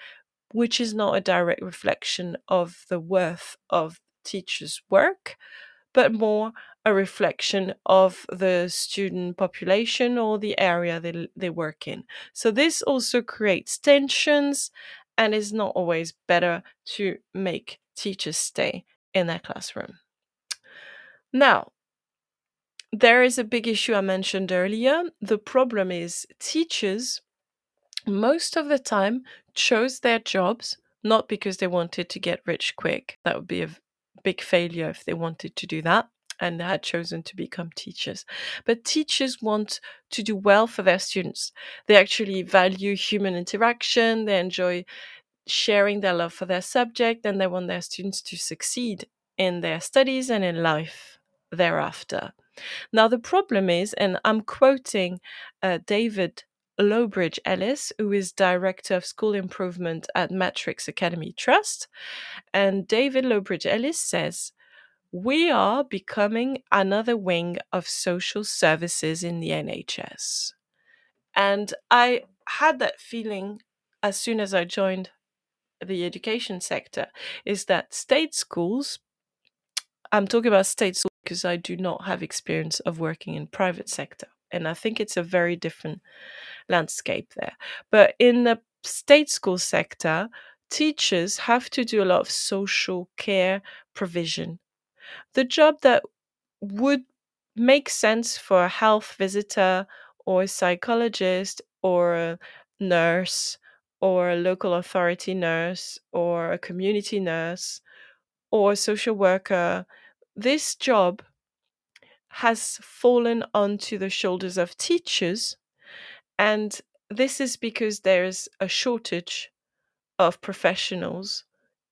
which is not a direct reflection of the worth of teachers' work, but more a reflection of the student population or the area they, they work in. So this also creates tensions and is not always better to make teachers stay in their classroom. Now, there is a big issue I mentioned earlier. The problem is teachers, most of the time, chose their jobs not because they wanted to get rich quick. That would be a big failure if they wanted to do that and had chosen to become teachers. But teachers want to do well for their students. They actually value human interaction, they enjoy sharing their love for their subject, and they want their students to succeed in their studies and in life thereafter. Now, the problem is, and I'm quoting uh, David Lowbridge Ellis, who is Director of School Improvement at Matrix Academy Trust. And David Lowbridge Ellis says, We are becoming another wing of social services in the NHS. And I had that feeling as soon as I joined the education sector is that state schools, I'm talking about state schools because I do not have experience of working in private sector. And I think it's a very different landscape there. But in the state school sector, teachers have to do a lot of social care provision. The job that would make sense for a health visitor or a psychologist or a nurse or a local authority nurse or a community nurse or a social worker this job has fallen onto the shoulders of teachers, and this is because there's a shortage of professionals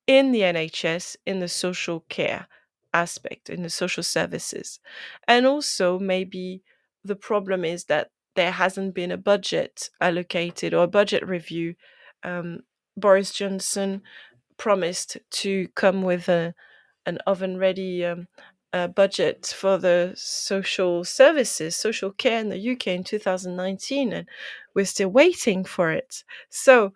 in the NHS in the social care aspect, in the social services. And also, maybe the problem is that there hasn't been a budget allocated or a budget review. Um, Boris Johnson promised to come with a an oven ready um, uh, budget for the social services, social care in the UK in 2019, and we're still waiting for it. So,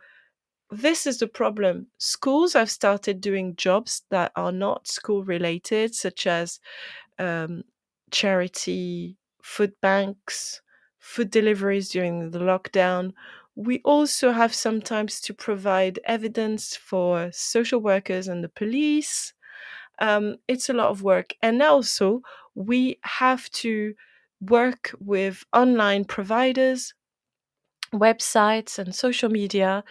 this is the problem. Schools have started doing jobs that are not school related, such as um, charity, food banks, food deliveries during the lockdown. We also have sometimes to provide evidence for social workers and the police um, it's a lot of work. And also, we have to work with online providers, websites, and social media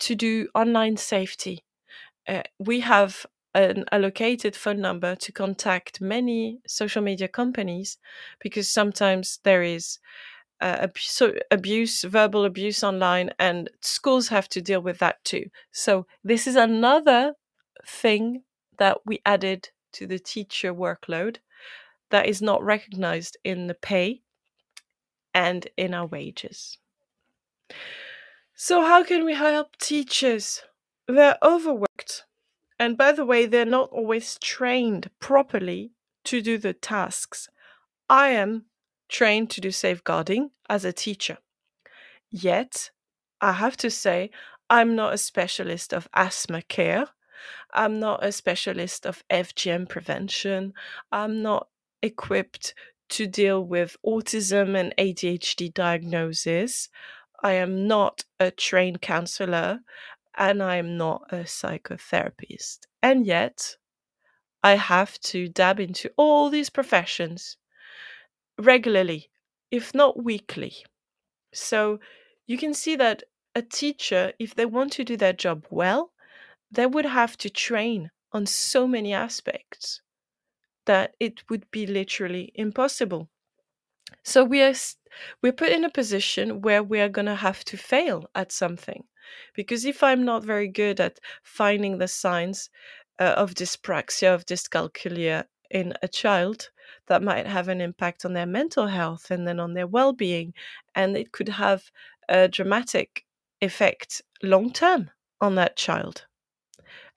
to do online safety. Uh, we have an allocated phone number to contact many social media companies because sometimes there is uh, abuse, verbal abuse online, and schools have to deal with that too. So, this is another thing that we added to the teacher workload that is not recognized in the pay and in our wages. So, how can we help teachers? They're overworked. And by the way, they're not always trained properly to do the tasks. I am trained to do safeguarding as a teacher. Yet, I have to say, I'm not a specialist of asthma care I'm not a specialist of FGM prevention. I'm not equipped to deal with autism and ADHD diagnosis. I am not a trained counselor and I am not a psychotherapist. And yet, I have to dab into all these professions regularly, if not weekly. So you can see that a teacher, if they want to do their job well, they would have to train on so many aspects that it would be literally impossible. So we are we're put in a position where we are going to have to fail at something. Because if I'm not very good at finding the signs uh, of dyspraxia, of dyscalculia in a child, that might have an impact on their mental health and then on their well being. And it could have a dramatic effect long term on that child.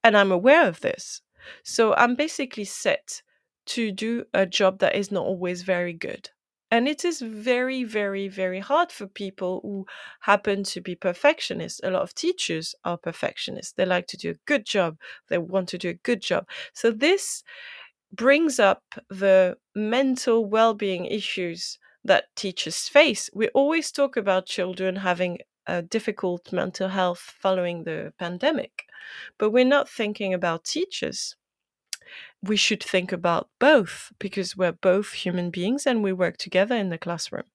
And I'm aware of this. So I'm basically set to do a job that is not always very good. And it is very, very, very hard for people who happen to be perfectionists. A lot of teachers are perfectionists. They like to do a good job, they want to do a good job. So this brings up the mental well being issues that teachers face. We always talk about children having difficult mental health following the pandemic, but we're not thinking about teachers. We should think about both because we're both human beings and we work together in the classroom.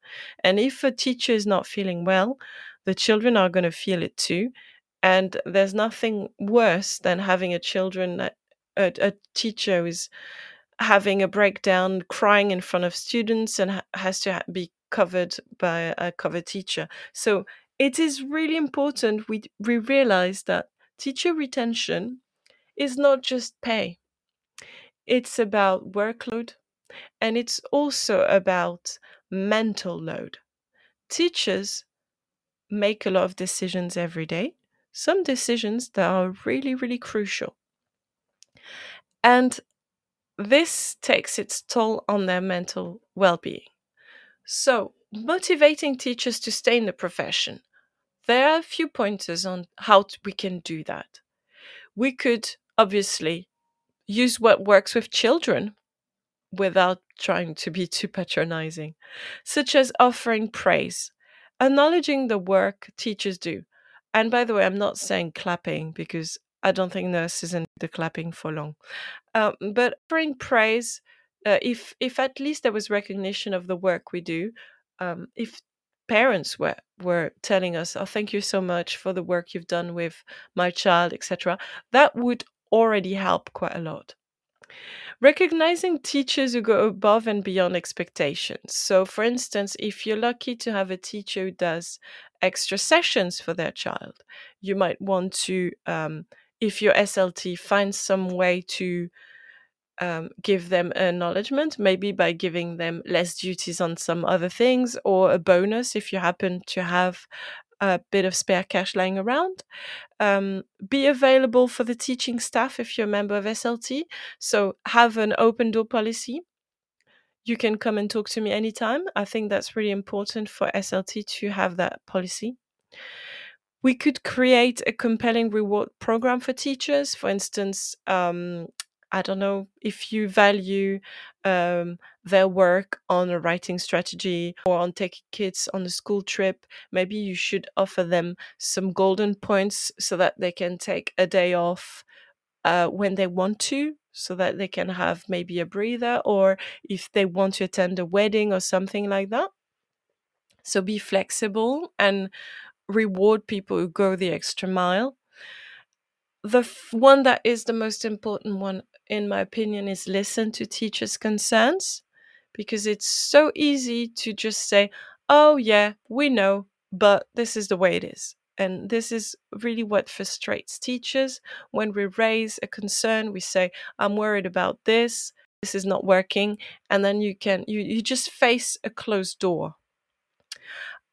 And if a teacher is not feeling well, the children are going to feel it too. And there's nothing worse than having a children a, a teacher is having a breakdown, crying in front of students, and ha- has to ha- be covered by a cover teacher. So it is really important we we realize that teacher retention is not just pay. It's about workload, and it's also about mental load. Teachers make a lot of decisions every day, some decisions that are really, really crucial. And this takes its toll on their mental well being. So, motivating teachers to stay in the profession. There are a few pointers on how we can do that. We could obviously use what works with children without trying to be too patronizing, such as offering praise, acknowledging the work teachers do. And by the way, I'm not saying clapping because I don't think nurses need the clapping for long. Um, but offering praise, uh, if if at least there was recognition of the work we do, um, if parents were were telling us, "Oh, thank you so much for the work you've done with my child," etc., that would already help quite a lot. Recognizing teachers who go above and beyond expectations. So, for instance, if you're lucky to have a teacher who does extra sessions for their child, you might want to, um, if your SLT finds some way to um, give them acknowledgement, maybe by giving them less duties on some other things or a bonus if you happen to have a bit of spare cash lying around. Um, be available for the teaching staff if you're a member of SLT. So have an open door policy. You can come and talk to me anytime. I think that's really important for SLT to have that policy. We could create a compelling reward program for teachers. For instance, um, I don't know if you value um, their work on a writing strategy or on taking kids on a school trip. Maybe you should offer them some golden points so that they can take a day off uh, when they want to, so that they can have maybe a breather, or if they want to attend a wedding or something like that. So be flexible and reward people who go the extra mile. The one that is the most important one in my opinion, is listen to teachers' concerns because it's so easy to just say, oh, yeah, we know, but this is the way it is. And this is really what frustrates teachers. When we raise a concern, we say, I'm worried about this, this is not working. And then you can, you, you just face a closed door.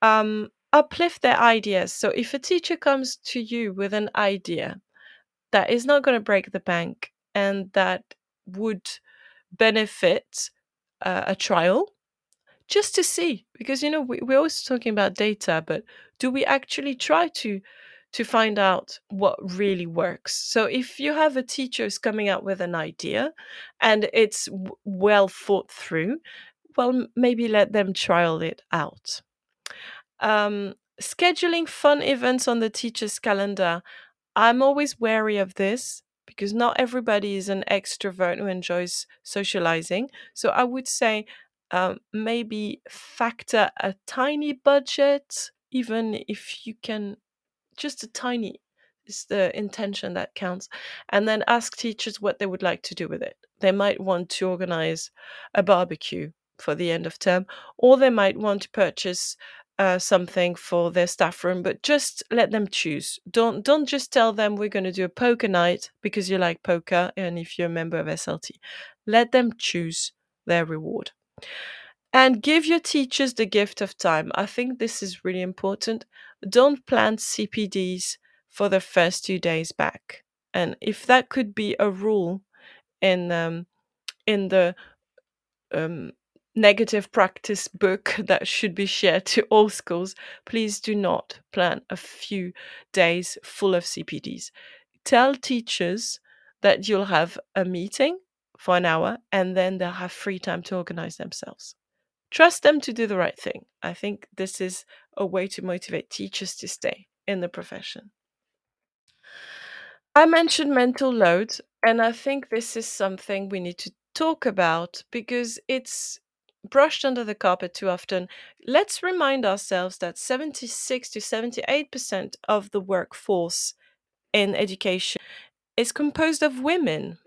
Um, uplift their ideas. So if a teacher comes to you with an idea that is not going to break the bank, and that would benefit uh, a trial just to see because you know we, we're always talking about data but do we actually try to to find out what really works? So if you have a teacher who's coming out with an idea and it's w- well thought through well maybe let them trial it out. Um, scheduling fun events on the teacher's calendar i'm always wary of this because not everybody is an extrovert who enjoys socializing. So I would say um, maybe factor a tiny budget, even if you can, just a tiny, It's the intention that counts. And then ask teachers what they would like to do with it. They might want to organize a barbecue for the end of term, or they might want to purchase uh, something for their staff room, but just let them choose. Don't don't just tell them we're going to do a poker night because you like poker and if you're a member of SLT. Let them choose their reward. And give your teachers the gift of time. I think this is really important. Don't plan CPDs for the first two days back. And if that could be a rule in um, in the um, negative practice book that should be shared to all schools, please do not plan a few days full of CPDs. Tell teachers that you'll have a meeting for an hour and then they'll have free time to organize themselves. Trust them to do the right thing. I think this is a way to motivate teachers to stay in the profession. I mentioned mental load, and I think this is something we need to talk about because it's brushed under the carpet too often. Let's remind ourselves that 76 to 78% of the workforce in education is composed of women.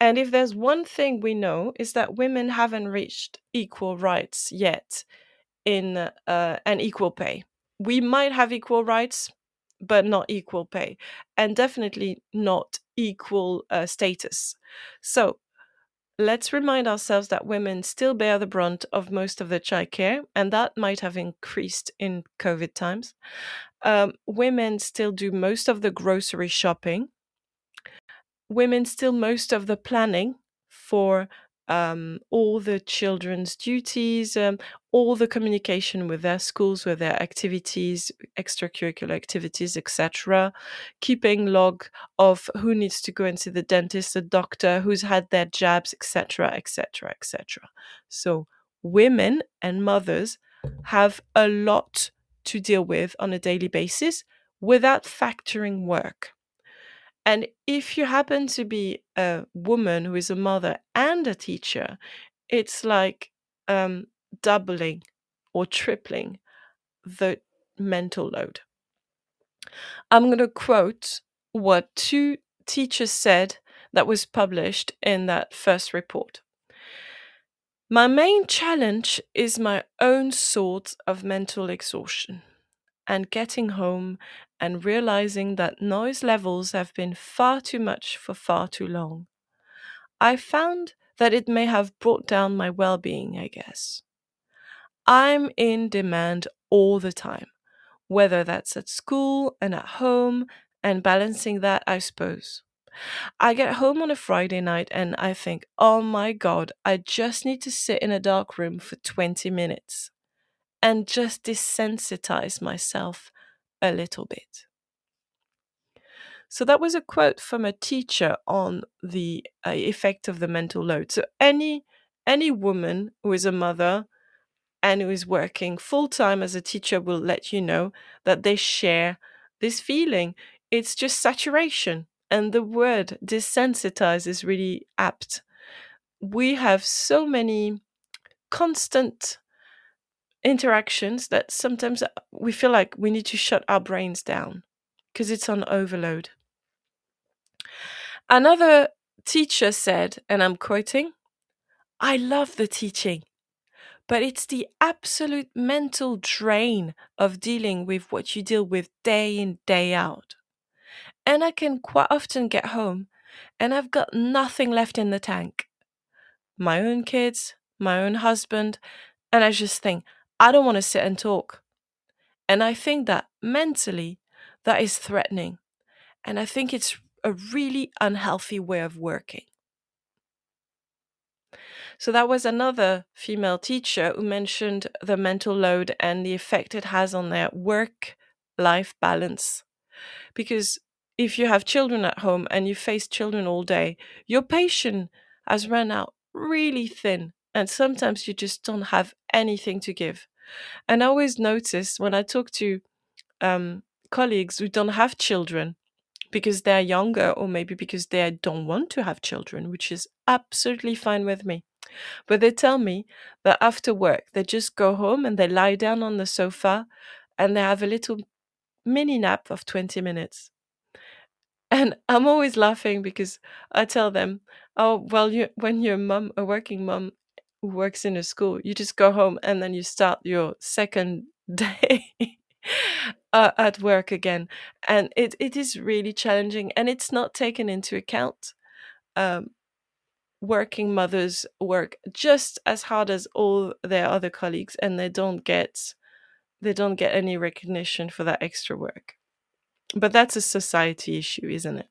And if there's one thing we know is that women haven't reached equal rights yet in uh, an equal pay. We might have equal rights, but not equal pay, and definitely not equal uh, status. So let's remind ourselves that women still bear the brunt of most of the childcare, and that might have increased in COVID times. Um, women still do most of the grocery shopping. Women still most of the planning for um, all the children's duties, um, all the communication with their schools, with their activities, extracurricular activities, etc. Keeping log of who needs to go and see the dentist, the doctor, who's had their jabs, etc., etc., etc. So women and mothers have a lot to deal with on a daily basis without factoring work. And if you happen to be a woman who is a mother and a teacher, it's like um, doubling or tripling the mental load. I'm going to quote what two teachers said that was published in that first report. My main challenge is my own sort of mental exhaustion and getting home and realizing that noise levels have been far too much for far too long. I found that it may have brought down my well being, I guess. I'm in demand all the time, whether that's at school and at home, and balancing that, I suppose. I get home on a Friday night and I think, oh my God, I just need to sit in a dark room for 20 minutes and just desensitize myself a little bit. So that was a quote from a teacher on the uh, effect of the mental load. So any any woman who is a mother and who is working full time as a teacher will let you know that they share this feeling. It's just saturation, and the word desensitize is really apt. We have so many constant interactions that sometimes uh, we feel like we need to shut our brains down because it's on overload. Another teacher said, and I'm quoting, I love the teaching, but it's the absolute mental drain of dealing with what you deal with day in, day out. And I can quite often get home and I've got nothing left in the tank. My own kids, my own husband, and I just think, I don't want to sit and talk. And I think that mentally, that is threatening. And I think it's a really unhealthy way of working. So that was another female teacher who mentioned the mental load and the effect it has on their work life balance. Because if you have children at home and you face children all day, your patience has run out really thin and sometimes you just don't have anything to give. And I always notice when I talk to um, colleagues who don't have children because they're younger or maybe because they don't want to have children, which is absolutely fine with me. But they tell me that after work, they just go home and they lie down on the sofa and they have a little mini nap of 20 minutes. And I'm always laughing because I tell them, "Oh, well, you when you're a mum, a working mum who works in a school, you just go home and then you start your second day uh, at work again." And it it is really challenging, and it's not taken into account. Um, working mothers work just as hard as all their other colleagues, and they don't get they don't get any recognition for that extra work. But that's a society issue, isn't it?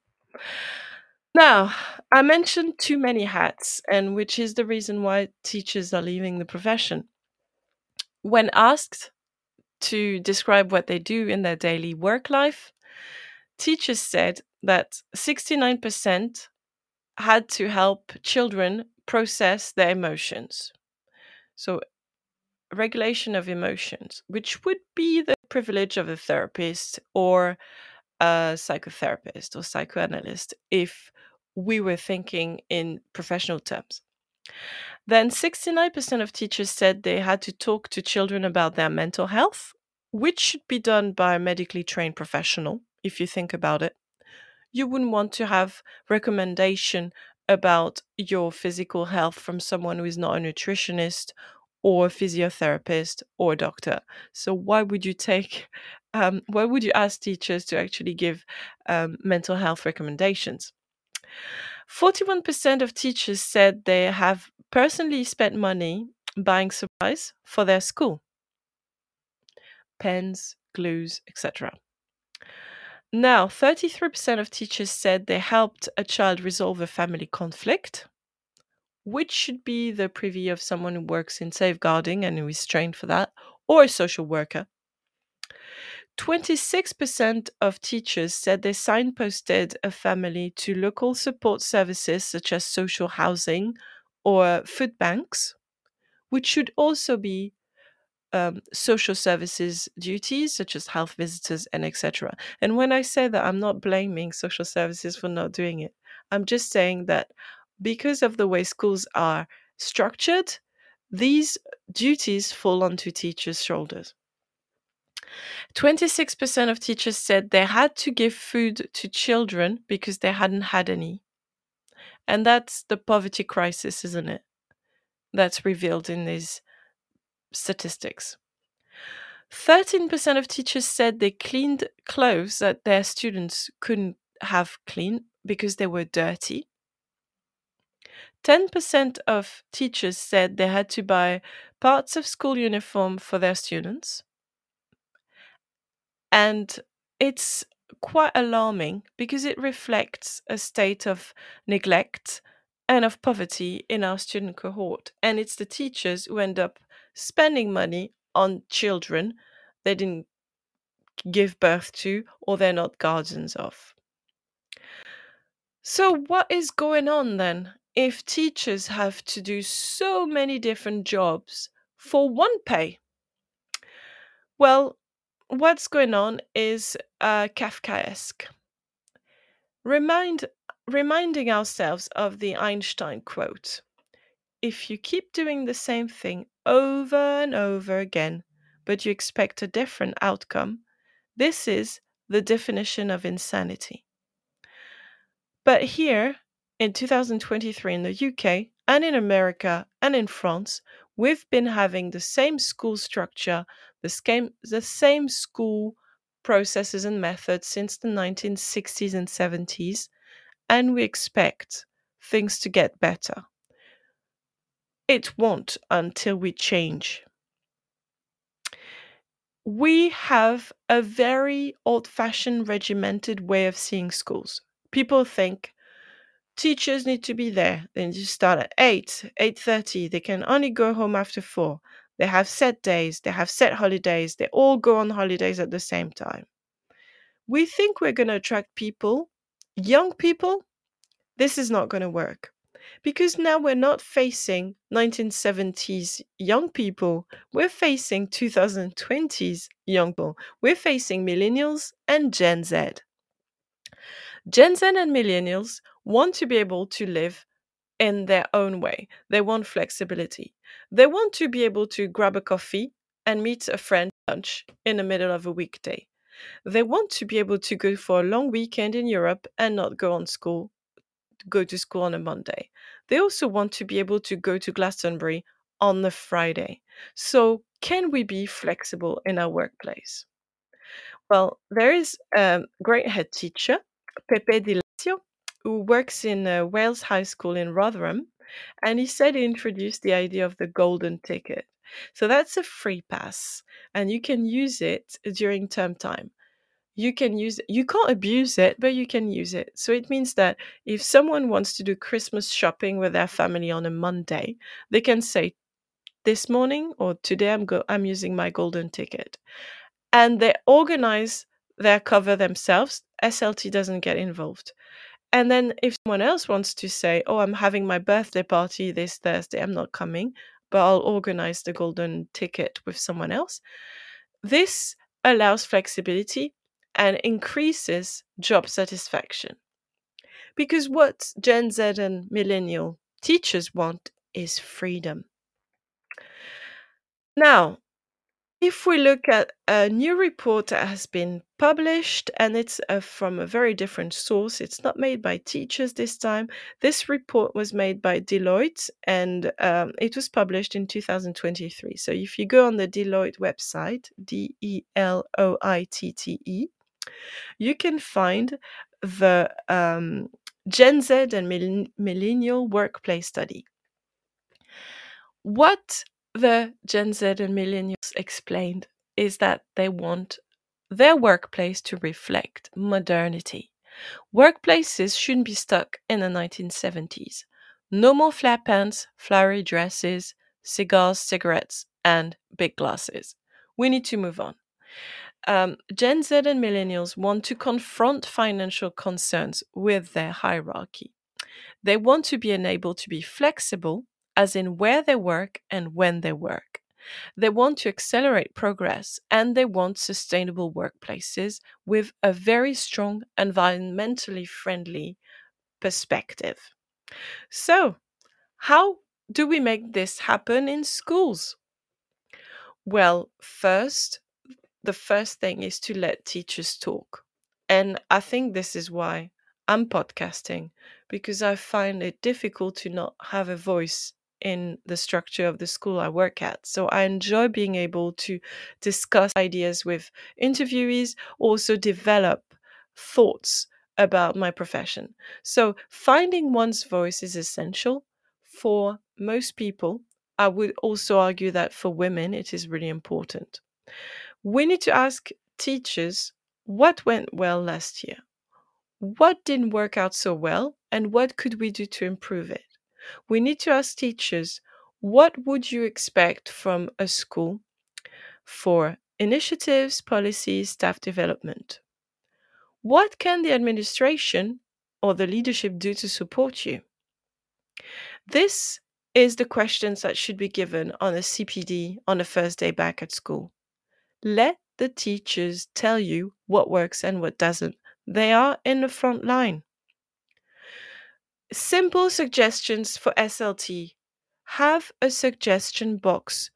Now, I mentioned too many hats, and which is the reason why teachers are leaving the profession. When asked to describe what they do in their daily work life, teachers said that 69% had to help children process their emotions. So, regulation of emotions, which would be the privilege of a therapist or a psychotherapist or psychoanalyst if we were thinking in professional terms. Then 69% of teachers said they had to talk to children about their mental health, which should be done by a medically trained professional, if you think about it. You wouldn't want to have recommendation about your physical health from someone who is not a nutritionist or a physiotherapist or a doctor. So why would you take um, why would you ask teachers to actually give um, mental health recommendations? 41% of teachers said they have personally spent money buying supplies for their school pens, glues, etc. Now, 33% of teachers said they helped a child resolve a family conflict, which should be the privy of someone who works in safeguarding and who is trained for that, or a social worker. 26% of teachers said they signposted a family to local support services such as social housing or food banks, which should also be um, social services duties such as health visitors and etc. And when I say that, I'm not blaming social services for not doing it. I'm just saying that because of the way schools are structured, these duties fall onto teachers' shoulders. 26% of teachers said they had to give food to children because they hadn't had any. And that's the poverty crisis, isn't it? That's revealed in these statistics. 13% of teachers said they cleaned clothes that their students couldn't have clean because they were dirty. 10% of teachers said they had to buy parts of school uniform for their students. And it's quite alarming because it reflects a state of neglect and of poverty in our student cohort. And it's the teachers who end up spending money on children they didn't give birth to or they're not guardians of. So, what is going on then if teachers have to do so many different jobs for one pay? Well, what's going on is uh, Kafkaesque. Remind, reminding ourselves of the Einstein quote If you keep doing the same thing over and over again, but you expect a different outcome, this is the definition of insanity. But here in 2023 in the UK and in America and in France, we've been having the same school structure, the same, the same school processes and methods since the 1960s and 70s, and we expect things to get better. It won't until we change. We have a very old fashioned regimented way of seeing schools. People think teachers need to be there. They need to start at 8, 8.30. They can only go home after 4. They have set days. They have set holidays. They all go on holidays at the same time. We think we're going to attract people, young people. This is not going to work because now we're not facing 1970s young people, we're facing 2020s young people. We're facing millennials and Gen Z. Gen Z and millennials want to be able to live in their own way. They want flexibility. They want to be able to grab a coffee and meet a friend lunch in the middle of a weekday. They want to be able to go for a long weekend in Europe and not go on school go to school on a Monday. They also want to be able to go to Glastonbury on the Friday. So, can we be flexible in our workplace? Well, there is a great head teacher, Pepe Di who works in uh, Wales High School in Rotherham, and he said he introduced the idea of the golden ticket. So that's a free pass, and you can use it during term time. You can use you can't abuse it but you can use it. So it means that if someone wants to do christmas shopping with their family on a monday they can say this morning or today i'm go i'm using my golden ticket. And they organize their cover themselves. Slt doesn't get involved and then if someone else wants to say oh i'm having my birthday party this thursday i'm not coming but i'll organize the golden ticket with someone else this allows flexibility and increases job satisfaction. Because what Gen Z and millennial teachers want is freedom. Now, if we look at a new report that has been published and it's uh, from a very different source, it's not made by teachers this time. This report was made by Deloitte and um, it was published in 2023. So if you go on the Deloitte website, D E L O I T T E, you can find the um, Gen Z and Millennial Workplace Study. What the Gen Z and Millennials explained is that they want their workplace to reflect modernity. Workplaces shouldn't be stuck in the 1970s. No more flat pants, flowery dresses, cigars, cigarettes, and big glasses. We need to move on. Um, Gen Z and millennials want to confront financial concerns with their hierarchy. They want to be enabled to be flexible, as in where they work and when they work. They want to accelerate progress and they want sustainable workplaces with a very strong environmentally friendly perspective. So, how do we make this happen in schools? Well, first, the first thing is to let teachers talk. And I think this is why I'm podcasting, because I find it difficult to not have a voice in the structure of the school I work at. So I enjoy being able to discuss ideas with interviewees, also develop thoughts about my profession. So finding one's voice is essential for most people. I would also argue that for women, it is really important we need to ask teachers what went well last year? What didn't work out so well? And what could we do to improve it? We need to ask teachers what would you expect from a school for initiatives, policies, staff development? What can the administration or the leadership do to support you? This is the questions that should be given on a CPD on the first day back at school. Let the teachers tell you what works and what doesn't. They are in the front line. Simple suggestions for SLT. Have a suggestion box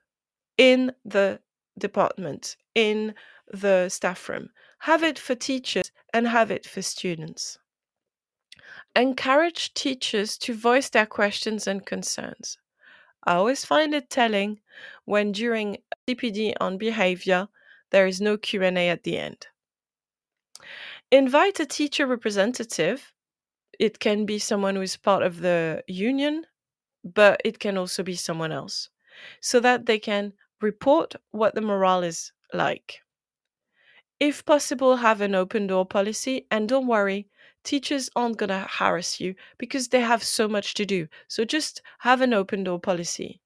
in the department, in the staff room. Have it for teachers and have it for students. Encourage teachers to voice their questions and concerns. I always find it telling when during CPD on behavior, there is no Q&A at the end. Invite a teacher representative. It can be someone who is part of the union, but it can also be someone else, so that they can report what the morale is like. If possible, have an open door policy and don't worry, teachers aren't going to harass you because they have so much to do. So just have an open door policy.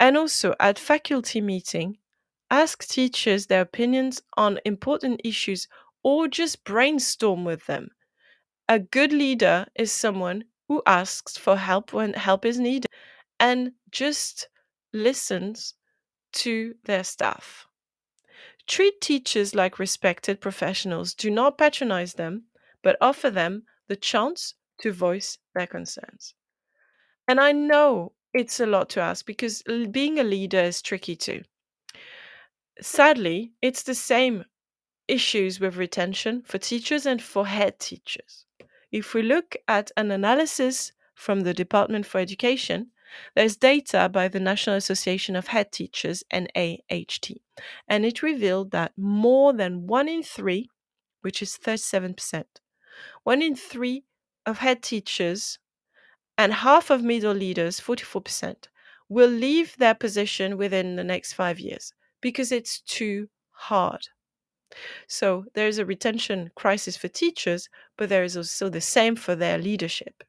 And also at faculty meeting, Ask teachers their opinions on important issues or just brainstorm with them. A good leader is someone who asks for help when help is needed and just listens to their staff. Treat teachers like respected professionals. Do not patronize them, but offer them the chance to voice their concerns. And I know it's a lot to ask because being a leader is tricky too sadly, it's the same issues with retention for teachers and for head teachers. If we look at an analysis from the Department for Education, there's data by the National Association of Head Teachers, NAHT, and it revealed that more than one in three, which is 37%, one in three of head teachers and half of middle leaders, 44%, will leave their position within the next five years because it's too hard. So there is a retention crisis for teachers, but there is also the same for their leadership.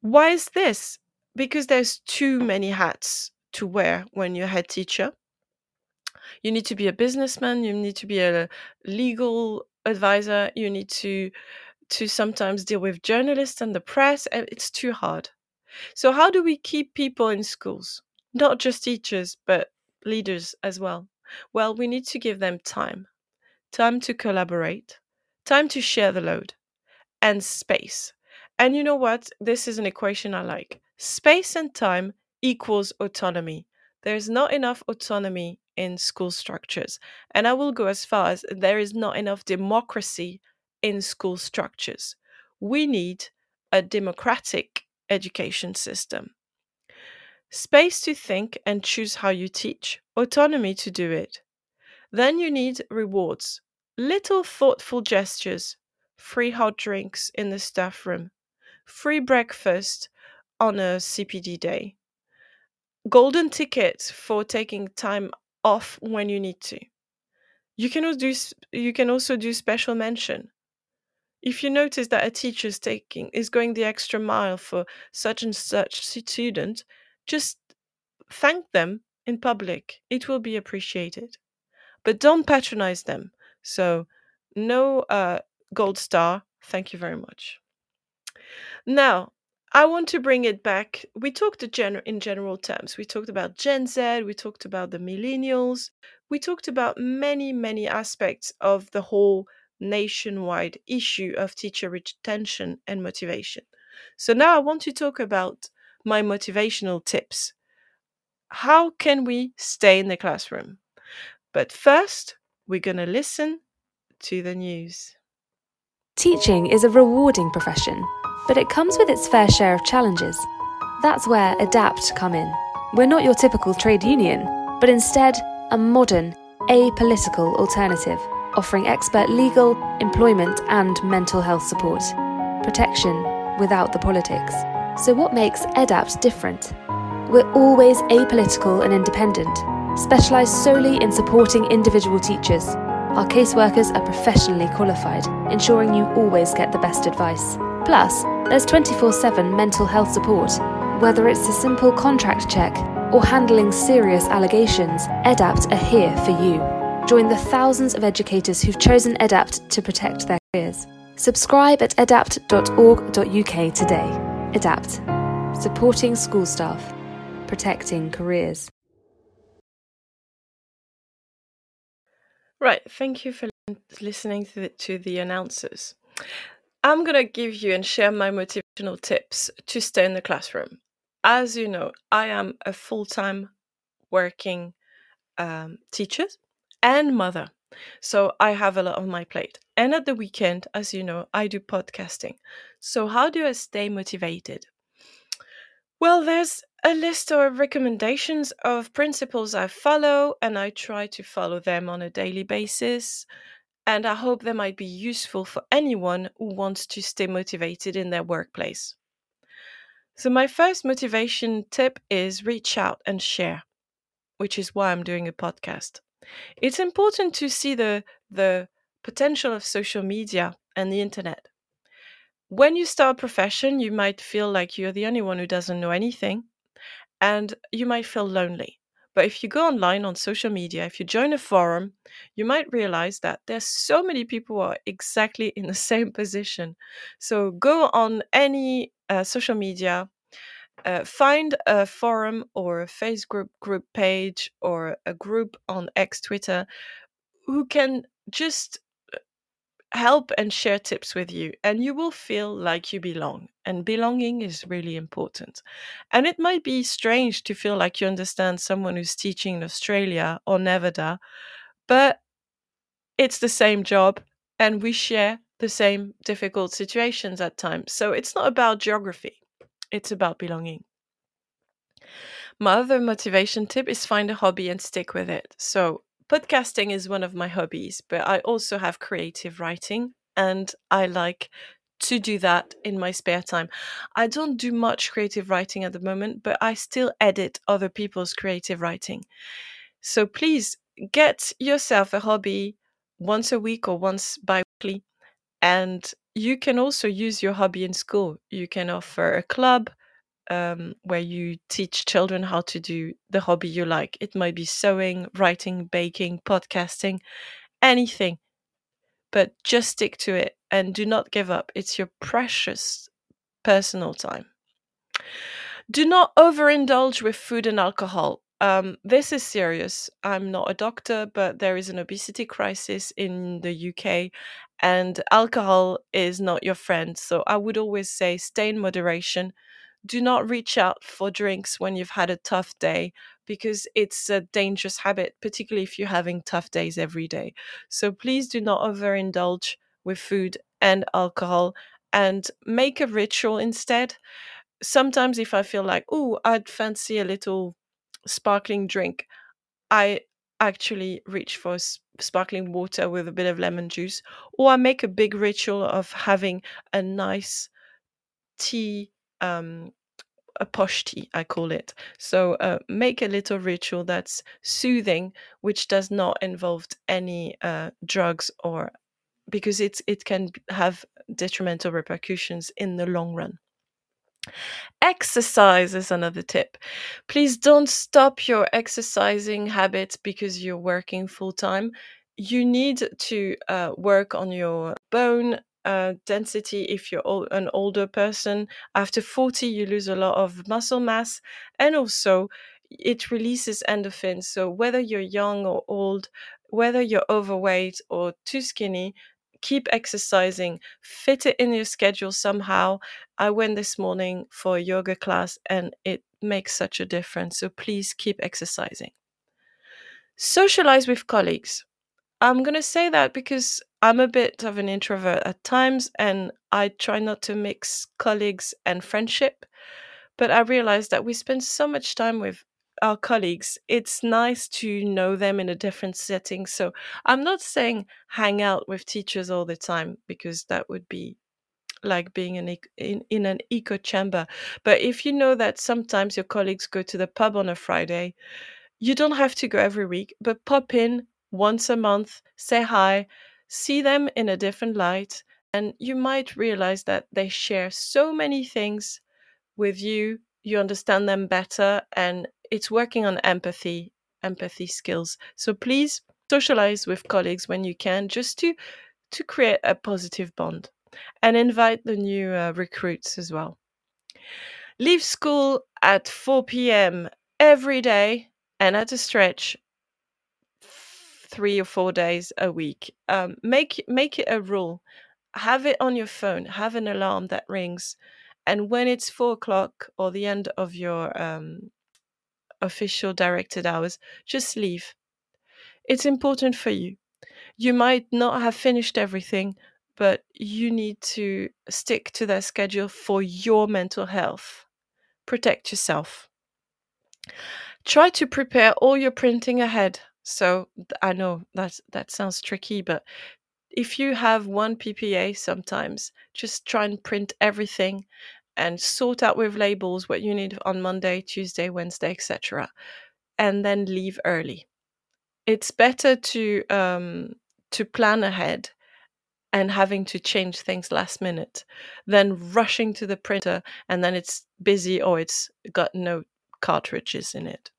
Why is this? Because there's too many hats to wear when you're a head teacher. You need to be a businessman, you need to be a legal advisor, you need to to sometimes deal with journalists and the press, and it's too hard. So how do we keep people in schools? Not just teachers, but leaders as well. Well, we need to give them time. Time to collaborate, time to share the load, and space. And you know what? This is an equation I like. Space and time equals autonomy. There's not enough autonomy in school structures. And I will go as far as there is not enough democracy in school structures. We need a democratic education system. Space to think and choose how you teach, autonomy to do it. Then you need rewards, little thoughtful gestures, free hot drinks in the staff room, free breakfast on a CPD day, golden tickets for taking time off when you need to. You can also do, you can also do special mention. If you notice that a teacher is taking is going the extra mile for such and such student, just thank them in public. It will be appreciated. But don't patronize them. So no uh, gold star. Thank you very much. Now, I want to bring it back. We talked gen- in general terms. We talked about Gen Z, we talked about the millennials, we talked about many, many aspects of the whole nationwide issue of teacher retention and motivation. So now I want to talk about my motivational tips. How can we stay in the classroom? But first, we're going to listen to the news. Teaching is a rewarding profession but it comes with its fair share of challenges. That's where EDAPT come in. We're not your typical trade union, but instead a modern, apolitical alternative, offering expert legal, employment, and mental health support. Protection without the politics. So, what makes EDAPT different? We're always apolitical and independent, specialised solely in supporting individual teachers. Our caseworkers are professionally qualified, ensuring you always get the best advice. Plus, there's 24 7 mental health support. Whether it's a simple contract check or handling serious allegations, EDAPT are here for you. Join the thousands of educators who've chosen EDAPT to protect their careers. Subscribe at edapt.org.uk today. EDAPT, supporting school staff, protecting careers. Right, thank you for listening to the, to the announcers. I'm going to give you and share my motivational tips to stay in the classroom. As you know, I am a full time working um, teacher and mother. So I have a lot on my plate. And at the weekend, as you know, I do podcasting. So, how do I stay motivated? Well, there's a list of recommendations of principles I follow, and I try to follow them on a daily basis and I hope they might be useful for anyone who wants to stay motivated in their workplace. So, my first motivation tip is reach out and share, which is why I'm doing a podcast. It's important to see the, the potential of social media and the internet. When you start a profession, you might feel like you're the only one who doesn't know anything, and you might feel lonely. But if you go online on social media, if you join a forum, you might realize that there's so many people who are exactly in the same position. So go on any uh, social media, uh, find a forum or a Facebook group page or a group on X Twitter who can just help and share tips with you, and you will feel like you belong. And belonging is really important. And it might be strange to feel like you understand someone who's teaching in Australia or Nevada, but it's the same job and we share the same difficult situations at times. So it's not about geography, it's about belonging. My other motivation tip is find a hobby and stick with it. So, podcasting is one of my hobbies, but I also have creative writing and I like to do that in my spare time. I don't do much creative writing at the moment, but I still edit other people's creative writing. So please get yourself a hobby once a week or once bi weekly. And you can also use your hobby in school. You can offer a club um, where you teach children how to do the hobby you like. It might be sewing, writing, baking, podcasting, anything but just stick to it and do not give up. It's your precious personal time. Do not overindulge with food and alcohol. Um, this is serious. I'm not a doctor, but there is an obesity crisis in the UK, and alcohol is not your friend. So I would always say stay in moderation do not reach out for drinks when you've had a tough day because it's a dangerous habit, particularly if you're having tough days every day. So please do not overindulge with food and alcohol and make a ritual instead. Sometimes, if I feel like, oh, I'd fancy a little sparkling drink, I actually reach for sparkling water with a bit of lemon juice, or I make a big ritual of having a nice tea um, a posh tea, I call it. So uh, make a little ritual that's soothing, which does not involve any uh, drugs or because it's it can have detrimental repercussions in the long run. Exercise is another tip. Please don't stop your exercising habits because you're working full time. You need to uh, work on your bone uh, density if you're an older person. After 40, you lose a lot of muscle mass, and also it releases endorphins. So, whether you're young or old, whether you're overweight or too skinny, keep exercising, fit it in your schedule somehow. I went this morning for a yoga class and it makes such a difference. So, please keep exercising. Socialize with colleagues. I'm going to say that because I'm a bit of an introvert at times and I try not to mix colleagues and friendship. But I realize that we spend so much time with our colleagues. It's nice to know them in a different setting. So I'm not saying hang out with teachers all the time because that would be like being in, in, an echo chamber. But if you know that sometimes your colleagues go to the pub on a Friday, you don't have to go every week, but pop in once a month, say hi, see them in a different light, and you might realize that they share so many things with you. You understand them better, and it's working on empathy, empathy skills. So please socialize with colleagues when you can, just to to create a positive bond, and invite the new uh, recruits as well. Leave school at 4 p.m. every day and at a stretch three or four days a week. Um, make make it a rule. Have it on your phone. Have an alarm that rings, and when it's four o'clock or the end of your um, official directed hours, just leave. It's important for you. You might not have finished everything, but you need to stick to that schedule for your mental health. Protect yourself. Try to prepare all your printing ahead. So I know that that sounds tricky, but if you have one PPA sometimes, just try and print everything and sort out with labels what you need on Monday, Tuesday, Wednesday, etc. And then leave early. It's better to um, to plan ahead and having to change things last minute than rushing to the printer and then it's busy or it's got no cartridges in it.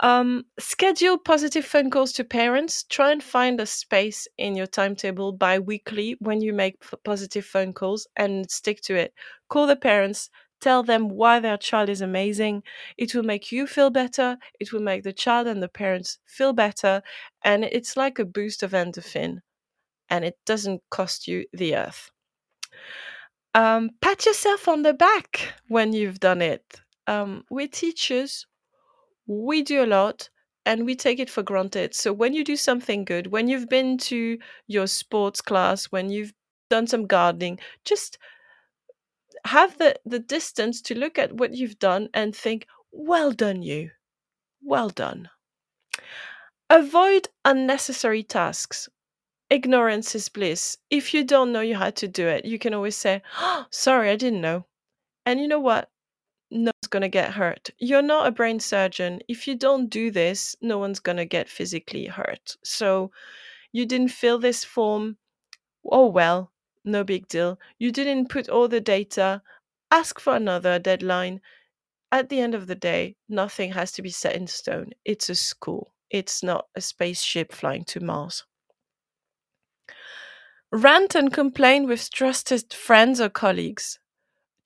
Um, schedule positive phone calls to parents. Try and find a space in your timetable bi weekly when you make positive phone calls and stick to it. Call the parents, tell them why their child is amazing. It will make you feel better, it will make the child and the parents feel better, and it's like a boost of endorphin, and it doesn't cost you the earth. Um, pat yourself on the back when you've done it. Um, we're teachers, we do a lot and we take it for granted. So when you do something good, when you've been to your sports class, when you've done some gardening, just have the, the distance to look at what you've done and think, well done, you. Well done. Avoid unnecessary tasks. Ignorance is bliss. If you don't know you had to do it, you can always say, oh, sorry, I didn't know. And you know what? No one's going to get hurt. You're not a brain surgeon. If you don't do this, no one's going to get physically hurt. So you didn't fill this form. Oh, well, no big deal. You didn't put all the data. Ask for another deadline. At the end of the day, nothing has to be set in stone. It's a school, it's not a spaceship flying to Mars. Rant and complain with trusted friends or colleagues.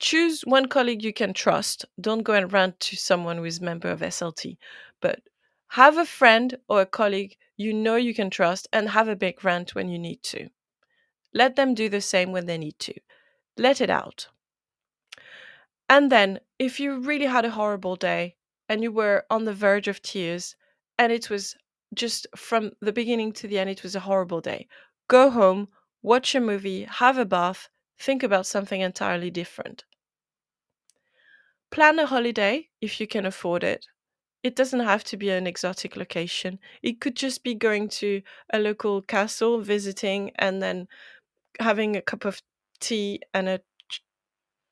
Choose one colleague you can trust. Don't go and rant to someone who is member of SLT, but have a friend or a colleague you know you can trust and have a big rant when you need to. Let them do the same when they need to. Let it out. And then, if you really had a horrible day and you were on the verge of tears and it was just from the beginning to the end, it was a horrible day, go home, watch a movie, have a bath, think about something entirely different. Plan a holiday if you can afford it. It doesn't have to be an exotic location. It could just be going to a local castle, visiting, and then having a cup of tea and a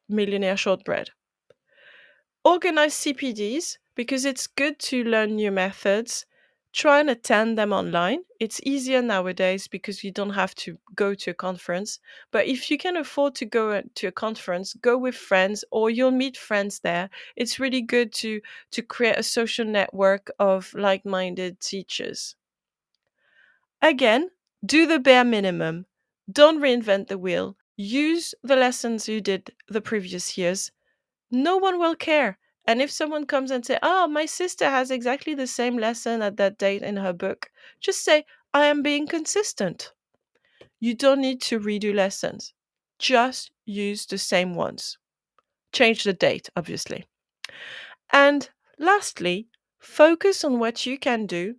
millionaire shortbread. Organize CPDs because it's good to learn new methods try and attend them online. It's easier nowadays because you don't have to go to a conference. But if you can afford to go to a conference, go with friends or you'll meet friends there. It's really good to to create a social network of like-minded teachers. Again, do the bare minimum. Don't reinvent the wheel. Use the lessons you did the previous years. No one will care and if someone comes and say, "Oh, my sister has exactly the same lesson at that date in her book," just say, "I am being consistent." You don't need to redo lessons. Just use the same ones. Change the date, obviously. And lastly, focus on what you can do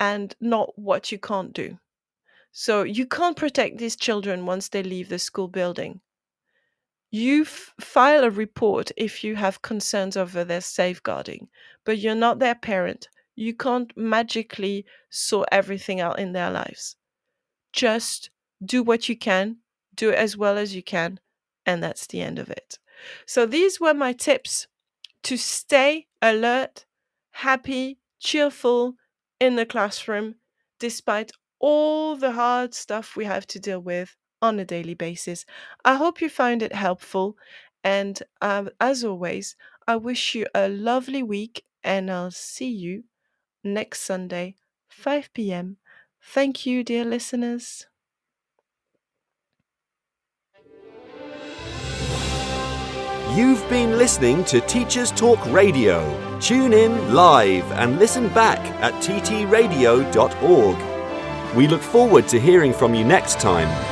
and not what you can't do. So you can't protect these children once they leave the school building you f- file a report if you have concerns over their safeguarding, but you're not their parent. You can't magically sort everything out in their lives. Just do what you can, do as well as you can, and that's the end of it. So, these were my tips to stay alert, happy, cheerful in the classroom, despite all the hard stuff we have to deal with on a daily basis. I hope you found it helpful. And um, as always, I wish you a lovely week and I'll see you next Sunday, 5 p.m. Thank you, dear listeners. You've been listening to Teachers Talk Radio. Tune in live and listen back at ttradio.org. We look forward to hearing from you next time